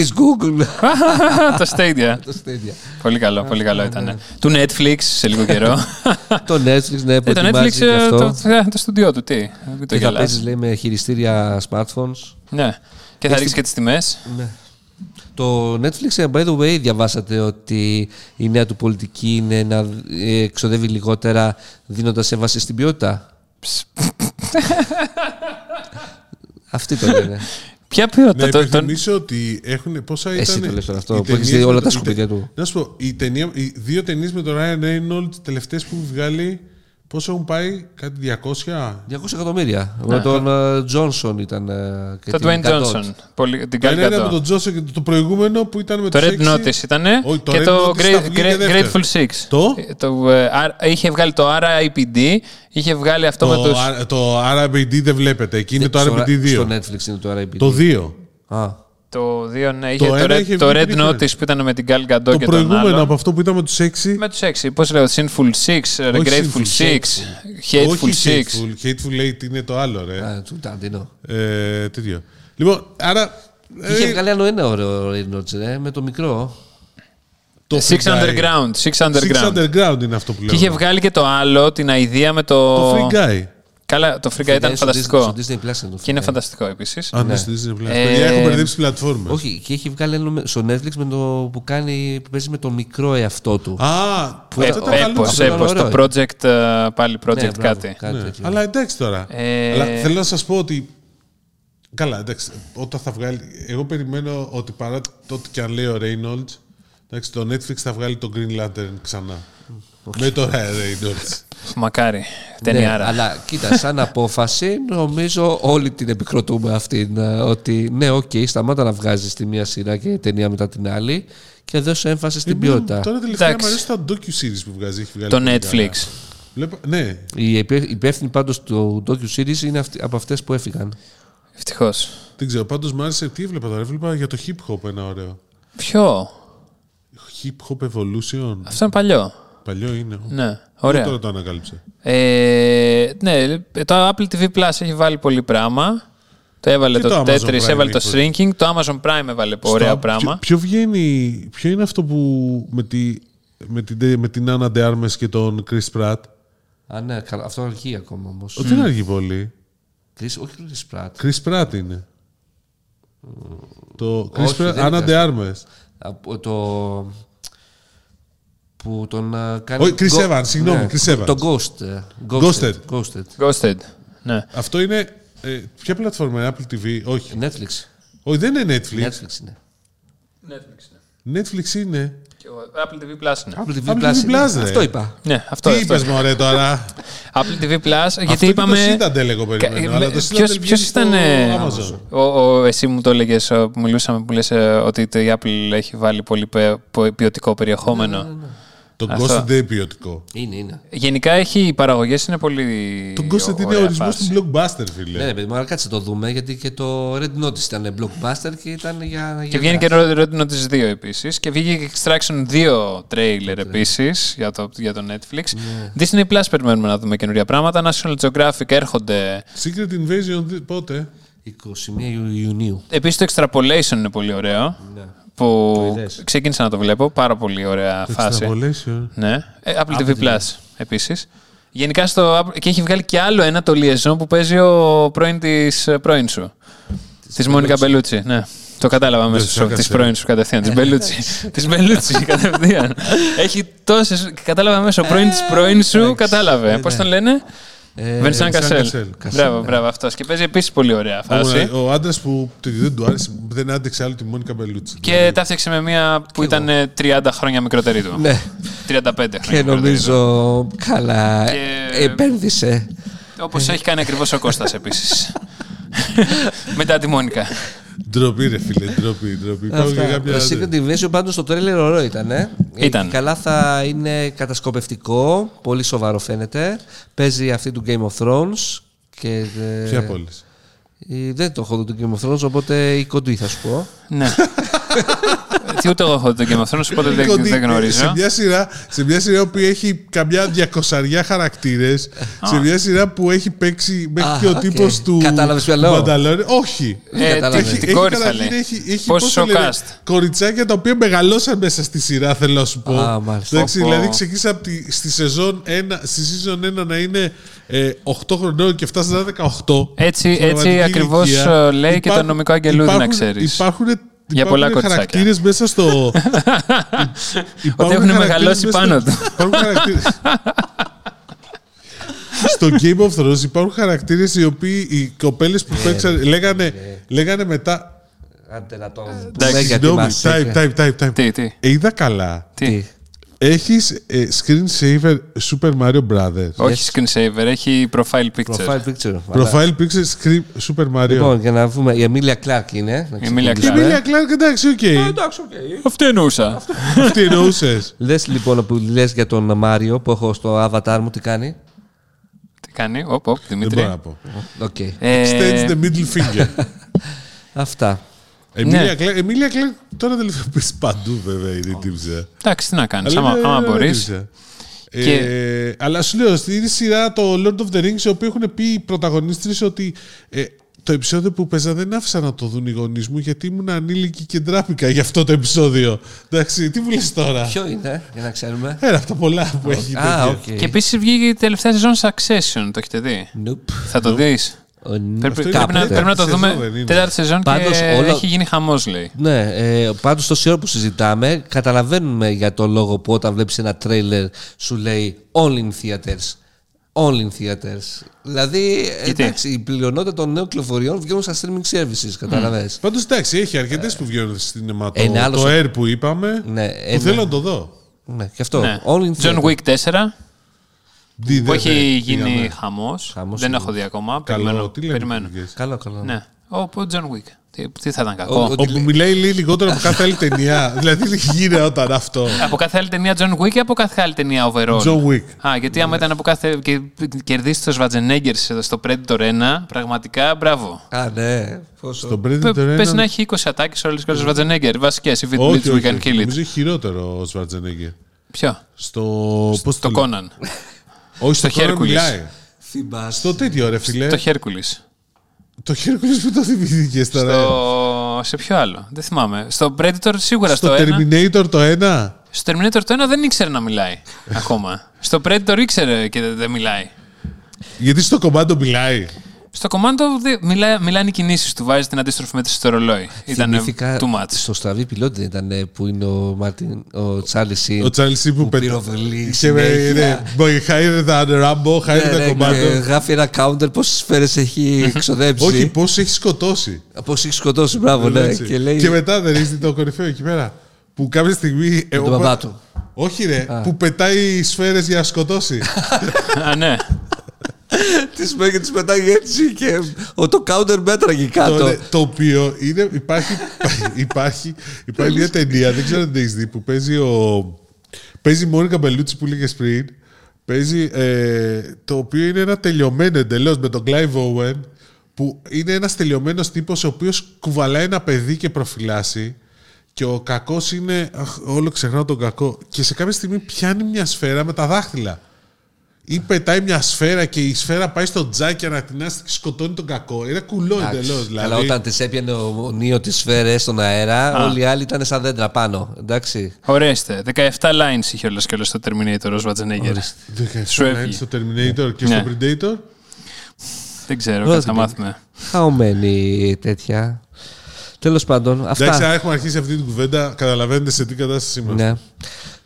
της Google. το Stadia. το Stadia. πολύ καλό, πολύ καλό ήταν. Του Netflix σε λίγο καιρό. το Netflix, ναι, που ε, το Netflix, ετοιμάζει και ε, αυτό. το, το, το στούντιό του, τι. Μην το Και θα γελάς. παίζεις, λέει, με χειριστήρια smartphones. Ναι. Και θα ρίξει και τις τιμές. Ναι. Το Netflix, ε, by the way, διαβάσατε ότι η νέα του πολιτική είναι να ε, εξοδεύει λιγότερα δίνοντας έμβαση στην ποιότητα; Αυτοί το λένε. Ποια ποιότητα. Να το- το- υπενθυμίσω ότι έχουν. Πόσα ήταν. Εσύ το λες τώρα αυτό, οι που έχεις ταινίες δει όλα με τα το- οι σκουπίδια τε- του. Να σου πω, οι, ταινία, οι δύο ταινίες με τον Ryan Reynolds, τελευταίες που έχει βγάλει, πόσο έχουν πάει, κάτι 200. 200 εκατομμύρια. Με τον ε, Johnson ήταν. ε, και Το την Dwayne Gadot. Johnson. Πολύ, την Το ένα Gal ήταν με Gadot. τον Τζόσο και το προηγούμενο που ήταν με Το τους Red έξι. Notice ήταν Όχι, το και Red το Notice θα Great, βγει και Great, δεύτερο. Grateful Six. Το; Ε, το, ε, R- είχε βγάλει το RIPD, είχε βγάλει αυτό με Το, τους... R- το RBD δεν βλέπετε. Εκεί είναι το Στο- RBD 2. Στο Netflix είναι το RIPD. Το 2. Α, Το δύο, ναι, είχε Το το, ένα Red, είχε το βγει Red πριν Notice χρόνια. που ήταν με την Gal Gadot Το και τον προηγούμενο άλλον. από αυτό που ήταν με τους 6. Με τους έξι. Πώς λέω, Sinful Six, Όχι Grateful Sinful, Six, Hateful Όχι Six. Hateful. Hateful Eight είναι το άλλο, ρε. α, του Ταντίνο. Ε, τέτοιο. Λοιπόν, άρα. Είχε ε, βγάλει άλλο ένα ωραίο Reynolds, ρε, με το μικρό. το Six Free Guy. Underground. Six Six Underground. Underground είναι αυτό που λέω. Και είχε βγάλει και το άλλο, την αηδία με το... Το Free Guy. Καλά, το Free Guy ήταν Στο φανταστικό. Disney- Στο Disney Plus είναι το Και είναι Free Guy. φανταστικό επίσης. Α, ναι, στο Disney Plus. Ε, Παιδιά, έχω μπερδέψει πλατφόρμες. Όχι, και έχει βγάλει ένα με- στο Netflix με το, που, κάνει, που παίζει με το μικρό εαυτό του. Α, που αυτό ήταν καλό. Έπος, Αυτό ήταν έπος, το ωραίο. project, ε, πάλι project Ναι, μπράβο, κάτι. κάτι Ναι. τέτοιο. Αλλά εντάξει τώρα. Ε, Αλλά θέλω να σας πω ότι. Καλά, εντάξει. Όταν θα βγάλει. Εγώ περιμένω ότι παρά το ότι και αν λέει ο Reynolds, εντάξει, το Netflix θα βγάλει το Green Lantern ξανά. Με το Ryan Reynolds. Μακάρι. Ναι, Ταινιάρα. αλλά κοίτα, σαν απόφαση νομίζω όλοι την επικροτούμε αυτήν. ε, Ότι ναι, οκ, σταμάτα να βγάζεις τη μία σειρά και ταινία μετά την άλλη και δώσε έμφαση στην ποιότητα. Τώρα τελευταία μου Εντάξει. αρέσει τα docu-series που βγάζει. Έχει βγάλει Το πολύ Netflix. καλά. Βλέπω, ναι, Οι υπε- υπεύθυνοι πάντως του docu-series είναι αυτοί- από αυτές που έφυγαν. Ευτυχώς. δεν ξέρω. Πάντως μου άρεσε. Τι έβλεπα τώρα. Έβλεπα για το hip hop ένα ωραίο. Ποιο; Hip hop evolution. Αυτό είναι παλιό. Παλιό είναι. Ναι, Τώρα ωραία. το ανακάλυψε. Ε, ναι, το Apple TV Plus έχει βάλει πολύ πράγμα. Το έβαλε Και το, το Amazon Tetris, Prime έβαλε το έχει Shrinking. Το Amazon Prime έβαλε ωραία Στο- πράγμα. Ποιο, ποιο βγαίνει, ποιο είναι αυτό που με, τη, με, την, με την Anna De Armas και τον Chris Pratt; Α, ναι, καλά, αυτό αργεί ακόμα όμως. Mm. Δεν αργεί πολύ. Όχι Chris Pratt. Chris Pratt είναι. Το Chris Όχι, Pratt, δεν Anna είναι De Armas. Από το. Που τον α, κάνει. Όχι, Chris Go- Evans, συγγνώμη, ναι, Chris Evans. Το Ghost. ε, Ghosted. Ghosted. Ghosted. Ναι. Αυτό είναι. Ε, ποια πλατφόρμα είναι, Apple TV, όχι. Netflix. Όχι, δεν είναι Netflix. Netflix είναι. Netflix. ναι. Netflix είναι. Και ο Apple TV Plus είναι. Apple TV Apple Plus. TV είναι. Plus, ρε. Αυτό είπα. Ναι, αυτό, Τι αυτό. είπες μωρέ τώρα; Apple TV Plus, Αυτό γιατί είναι είπαμε... το Citadel εγώ περιμένω. Κα- αλλά το ποιος- Citadel βγαίνει ποιος στο ήταν, ε, Amazon. Ο, ο, εσύ μου το έλεγες που μιλούσαμε που λες ε, ότι το η Apple έχει βάλει πολύ παι- πο- ποιοτικό περιεχόμενο. Το Αυτό. Ghost δεν είναι ποιοτικό. Είναι, είναι. Γενικά έχει, οι παραγωγές είναι πολύ Το Ghost είναι ωραία ορισμό φάση. του blockbuster, φίλε. Ναι, ρε παιδί μου, αλλά κάτσε το δούμε γιατί και το Red Notice ήταν blockbuster και ήταν για. Και για βγαίνει και δράση. Red Notice 2 επίσης. Και βγήκε και Extraction 2 τρέιλερ επίσης για το, για το Netflix. Disney Plus περιμένουμε να δούμε καινούργια πράγματα. National Geographic έρχονται. Secret Invasion δι- πότε; 21 Ιου- Ιουνίου. Επίσης το Extrapolation είναι πολύ ωραίο. Που είδες; ξεκίνησα να το βλέπω. Πάρα πολύ ωραία φάση. Extrapolation. Ναι. Ε, Apple TV Plus επίσης. Γενικά στο. Apple- Και έχει βγάλει και άλλο ένα το Liaison που παίζει ο πρώην της πρώην σου. Της Μόνικα Μπελούτσι. Ναι. Το κατάλαβα μέσα σου της έκατσε. πρώην σου κατευθείαν. Της Μπελούτσι. Της Μπελούτσι κατευθείαν. Έχει τόσε. Κατάλαβα μέσα. Ο πρώην τη πρώην σου κατάλαβε. Πώς τον λένε; Βενσάν Vincent Κασέλ. Cassel. Μπράβο, μπράβο αυτός. Και παίζει επίσης πολύ ωραία φάση. Ο, ο άντρας που το- δεν του άρεσε, δεν άντεξε άλλο τη Μόνικα Μπελούτσι. Και τα έφτιαξε με μία που ήταν ε, 30 χρόνια μικρότερη του. Ναι. 35 χρόνια. Και νομίζω καλά Και- επένδυσε. Όπως έχει κάνει ακριβώς ο Κώστας επίσης. Μετά τη Μόνικα. Ντροπή, ρε φίλε, ντροπή. ντροπή. Υπάρχουν και Αυτά. κάποια. Το Secret Invasion πάντως στο τρέλερ ωραίο ήταν. Ε. Ήταν. Ε, Καλά θα είναι κατασκοπευτικό, πολύ σοβαρό φαίνεται. Παίζει αυτή του Game of Thrones. Και, ε, Ποια απ' όλες; ε, δεν το έχω δει το Game of Thrones, οπότε η κοντή θα σου πω. Ναι. Τι ούτε εγώ έχω δει το Game of Thrones, οπότε δεν, Κοντή- δεν Σε γνωρίζω. μια σειρά, σε μια σειρά που έχει καμιά διακοσαριά χαρακτήρες, σε μια σειρά που έχει παίξει μέχρι Α, και ο οκ. τύπος του. Κατάλαβες ποιο λέω. Mandalorian. Όχι. Ε, κατάλαβες. τι- την κόρη θα καταρχήν λέει. Έχει, έχει Πόσο πώς το λένε, cast; κοριτσάκια τα οποία μεγαλώσαν μέσα στη σειρά, θέλω να σου πω. Α, μάλιστα. Εντάξει, Πω, πω. δηλαδή ξεκίνησα από τη, στη, σεζόν 1, στη season 1 να είναι ε, 8 χρονών και φτάσει να είναι 18. Έτσι- Στην έτσι πραγματική ακριβώς, ηλικία. ε, λέει και το Υπάρχουν- νομικό αγγελούδι, να υπάρχουν- ξέρεις. Υπάρχουν, Για πολλά υπάρχουν κοριτσάκια. χαρακτήρες μέσα στο... Ότι έχουν μεγαλώσει πάνω του. Υπάρχουν χαρακτήρες... Στο Game of Thrones υπάρχουν χαρακτήρες οι οποίοι οι κοπέλες που παίξαν λέγανε, λέγανε μετά Άντε να το Εντάξει, πούμε γιατί Συγγνώμη, μας time, έκανε. time, time, time. Τι, τι, Ε, Είδα καλά. τι; Έχεις ε, screensaver Super Mario Brothers; Όχι screensaver, έχει profile picture. Profile picture. Αλλά- Profile picture screen Super Mario. Λοιπόν, για να δούμε. Η Εμίλια Κλάρκ είναι. να Η Emilia Και ξεκινήσουμε. Μίλια Κλάρκ, εντάξει, οκ. Εντάξει, οκ. Αυτό εννοούσα. Τι εννοούσες. Λες λοιπόν που λες για τον Μάριο που έχω στο avatar μου, τι κάνει; Τι κάνει, οπ, οπ, Δεν Δημήτρη. μπορώ να πω. Οκ. Ε, Extends the middle finger. Αυτά. Εμίλια Ναι. Κλάρκ, Εμίλια Κλάρκ τώρα τελευταία πες παντού βέβαια είναι η τύψα. Εντάξει, τι να κάνεις, Αλλά άμα, είναι- άμα είναι μπορείς. τύψα. Και- Ε, αλλά σου λέω, στην σειρά το Lord of the Rings, οι οποίοι έχουν πει οι πρωταγωνίστρες ότι ε, το επεισόδιο που παίζα δεν άφησα να το δουν οι γονείς μου γιατί ήμουν ανήλικη και ντράπηκα για αυτό το επεισόδιο. Εντάξει, τι μου λες τώρα; Ποιο είναι, για να ξέρουμε; Ένα από τα πολλά που έχει. Α, τέτοια. οκ. Και επίσης βγήκε η τελευταία σεζόν Succession, το έχετε δει; Nope. Θα το δεις; Ο, ν- Πρέπει, είναι πρέπει να, τέταρτη πρέπει να το σεζόν, δούμε. δεν είναι. Τέταρτη σεζόν Πάντως, και όλα- έχει γίνει χαμός, λέει. Ναι, ε, πάντως τόση ώρα που συζητάμε, καταλαβαίνουμε για το λόγο που όταν βλέπεις ένα τρέιλερ σου λέει All in theaters. All in theaters. Δηλαδή, Γιατί; εντάξει, η πλειονότητα των νέων κυκλοφοριών βγαίνουν στα streaming services, καταλαβες. Πάντως εντάξει, έχει αρκετές που βγαίνουν στην σινεμά. Το, ένα άλλος το στο- Air που είπαμε, Ναι, που ένα- θέλω να το δω. Ναι, και αυτό. Ναι. All in John theaters. Wick 4, Τι, που δεν- έχει δεν γίνει πήγαμε. χαμός. Χαμός Δεν είναι. έχω δει ακόμα. Καλό, Περιμένω. τι λέμε περιμένω. που βγες. Καλό, καλό. Ναι. Ο ο John Wick. Τι, τι θα ήταν Ο- κακό. ο- Όπου μιλάει λίγο λιγότερο από κάθε άλλη ταινία. δηλαδή τι γινόταν αυτό. Από κάθε άλλη ταινία John Wick ή από κάθε άλλη ταινία overall. John Wick. Α, γιατί άμα ήταν από κάθε. και κερδίσει το Schwarzenegger στο Predator 1, πραγματικά μπράβο. Α, ναι. Πόσο. Στον Πε Predator 1... να έχει 20 ατάκες όλες και ο Schwarzenegger. Βασικές. If it Όχι, bleeds, we όχι, can όχι. kill it. Νομίζω έχει χειρότερο ο Schwarzenegger. Ποιο; Στο. Πώς Το το λένε; Conan. Όχι, στο στο Conan Hercules. μιλάει. Θυμάσαι. Στο τέτοιο, ρε φιλέ. Το Hercules. Το Hercules που το θυμηθήκε τώρα. Στο... Σε ποιο άλλο. Δεν θυμάμαι. Στο Predator σίγουρα Στο στο 1. Terminator το 1. Στο Terminator το 1 δεν ήξερε να μιλάει ακόμα. Στο Predator ήξερε και δεν μιλάει. Γιατί στο κομμάτι μιλάει. Στο Commando δε- μιλά, μιλάνε οι κινήσεις του, βάζει την αντίστροφη μέτρηση στο ρολόι. Ήταν Θυμήθηκα too much. στο στραβή πιλότη δεν ήταν που είναι ο, Μάρτιν, ο Τσάρλι Σιν. Ο Τσάρλι Σι που που πετά. πυροβολεί Και με. συνέχεια. ναι, Boy, hire the Rambo, hire Ναι, the ναι, και Commando. γράφει ένα counter πόσες σφαίρες έχει εξοδέψει. Όχι, πώς έχει σκοτώσει. Πώς έχει σκοτώσει, μπράβο, ναι. Έτσι. Και λέει. Και μετά δεν έχει το κορυφαίο εκεί πέρα. Που κάποια στιγμή. τον εγώ- μπαμπά του. Όχι, ρε. Που πετάει σφαίρες για να σκοτώσει. Α, ναι. Τη μέγε τη πετάει έτσι και ο, το counter μέτραγε κάτω. το, το οποίο είναι, υπάρχει, υπάρχει, υπάρχει μια ταινία, δεν ξέρω αν την έχεις δει, που παίζει ο. Παίζει η Μόνικα Μπελούτσι που λέγε πριν. Παίζει ε, το οποίο είναι ένα τελειωμένο εντελώς με τον Clive Owen, που είναι ένας τελειωμένος τύπος ο οποίος κουβαλάει ένα παιδί και προφυλάσσει. Και ο κακός είναι. Αχ, όλο ξεχνάω τον κακό. Και σε κάποια στιγμή πιάνει μια σφαίρα με τα δάχτυλα. Ή πετάει μια σφαίρα και η σφαίρα πάει στο τζάκι ανατινάσει και σκοτώνει τον κακό. Είναι κουλό Εντάξει. εντελώς. Δηλαδή. Αλλά όταν της έπιανε ο Νίο τις σφαίρες στον αέρα, όλοι οι άλλοι ήταν σαν δέντρα πάνω. Εντάξει. Ορίστε. 17 lines είχε όλο και όλο στο Terminator ο Schwarzenegger. Σου Σου έβγε. στο Terminator και Ναι. στο Predator. Δεν ξέρω, Ωραία, κάτσε να δεν μάθουμε. Χαωμένη τέτοια. Τέλος πάντων, αυτά. Εντάξει, αν έχουμε αρχίσει αυτή την κουβέντα, καταλαβαίνετε σε τι κατάσταση είμαστε. Ναι.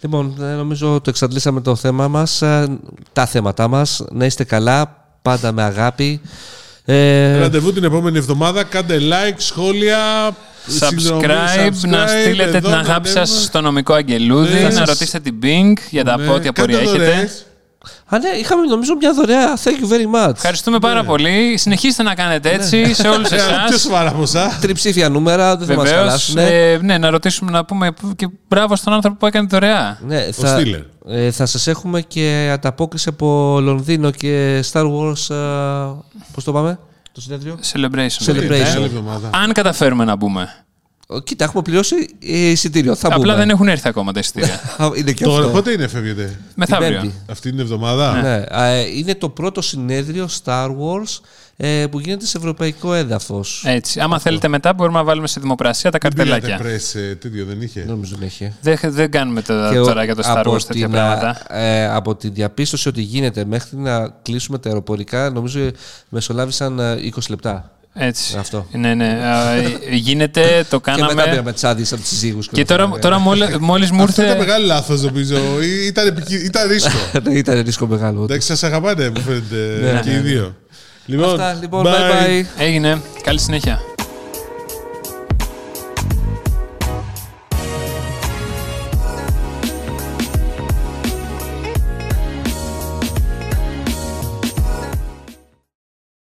Λοιπόν, ε, νομίζω το εξαντλήσαμε το θέμα μας, ε, τα θέματά μας. Να είστε καλά, πάντα με αγάπη. Ε, Ραντεβού την επόμενη εβδομάδα. Κάντε like, σχόλια. συνδρομή, Subscribe, να στείλετε εδώ, την να αγάπη ανέβουμε. σας στο νομικό αγγελούδι, Ναι. να ρωτήσετε την Bing για τα Ναι, από ό,τι απορία κάντε έχετε. Δωρεές. Α, ναι, είχαμε νομίζω μια δωρεά. Thank you very much. Ευχαριστούμε πάρα πολύ. Συνεχίστε να κάνετε έτσι σε όλους Ε, εσάς. Πιο σοβαρά ποσά. Τριψήφια νούμερα, δεν θα μας Βεβαίως. χαλάσουν. Ε, ναι, να ρωτήσουμε να πούμε και μπράβο στον άνθρωπο που έκανε δωρεά. Ναι, θα, Στήλερ. ε, θα σας έχουμε και ανταπόκριση από Λονδίνο και Star Wars, ε, πώς το πάμε, το συνέδριο; Celebration. Celebration. Ε, Άλλη εβδομάδα. Αν καταφέρουμε να μπούμε. Ο, Κοίτα, έχουμε πληρώσει ε, εισιτήριο, θα Απλά μπούμε. δεν έχουν έρθει ακόμα τα εισιτήρια. Α, Είναι και Τώρα, αυτό. πότε είναι φεύγετε, Μεθαύριο. Πέμπτη. αυτή την εβδομάδα; Ναι, ε, είναι το πρώτο συνέδριο Star Wars ε, που γίνεται σε ευρωπαϊκό έδαφος. Έτσι. Άμα θέλετε μετά μπορούμε να βάλουμε σε δημοπρασία τα Δεν πήγατε καρτελάκια. πρες, ε, τέτοιο δεν είχε; Νομίζω δεν έχει. Δεν, δεν κάνουμε τα, Και ο- τώρα για το Star από Wars τέτοια την, πράγματα. ε, από τη διαπίστωση ότι γίνεται μέχρι να κλείσουμε τα αεροπορικά, νομίζω μεσολάβησαν ε, 20 λεπτά. Έτσι. Αυτό. Ναι, ναι. Ε, γίνεται, το Και μετά κάναμε. πήραμε τις άδειες από τους συζύγους. Και τώρα, τώρα μόλι, μόλις μου Αυτό ήταν ήρθε. μεγάλο λάθος νομίζω. Ή- Ήταν, επικι- ήταν ρίσκο. Ναι, ήταν ρίσκο μεγάλο. όντως. Εντάξει, σας αγαπάνε που φαίνεται Ναι, και ναι, οι ναι. δύο. Λοιπόν, Αυτά λοιπόν, bye bye. Έγινε. Καλή συνέχεια.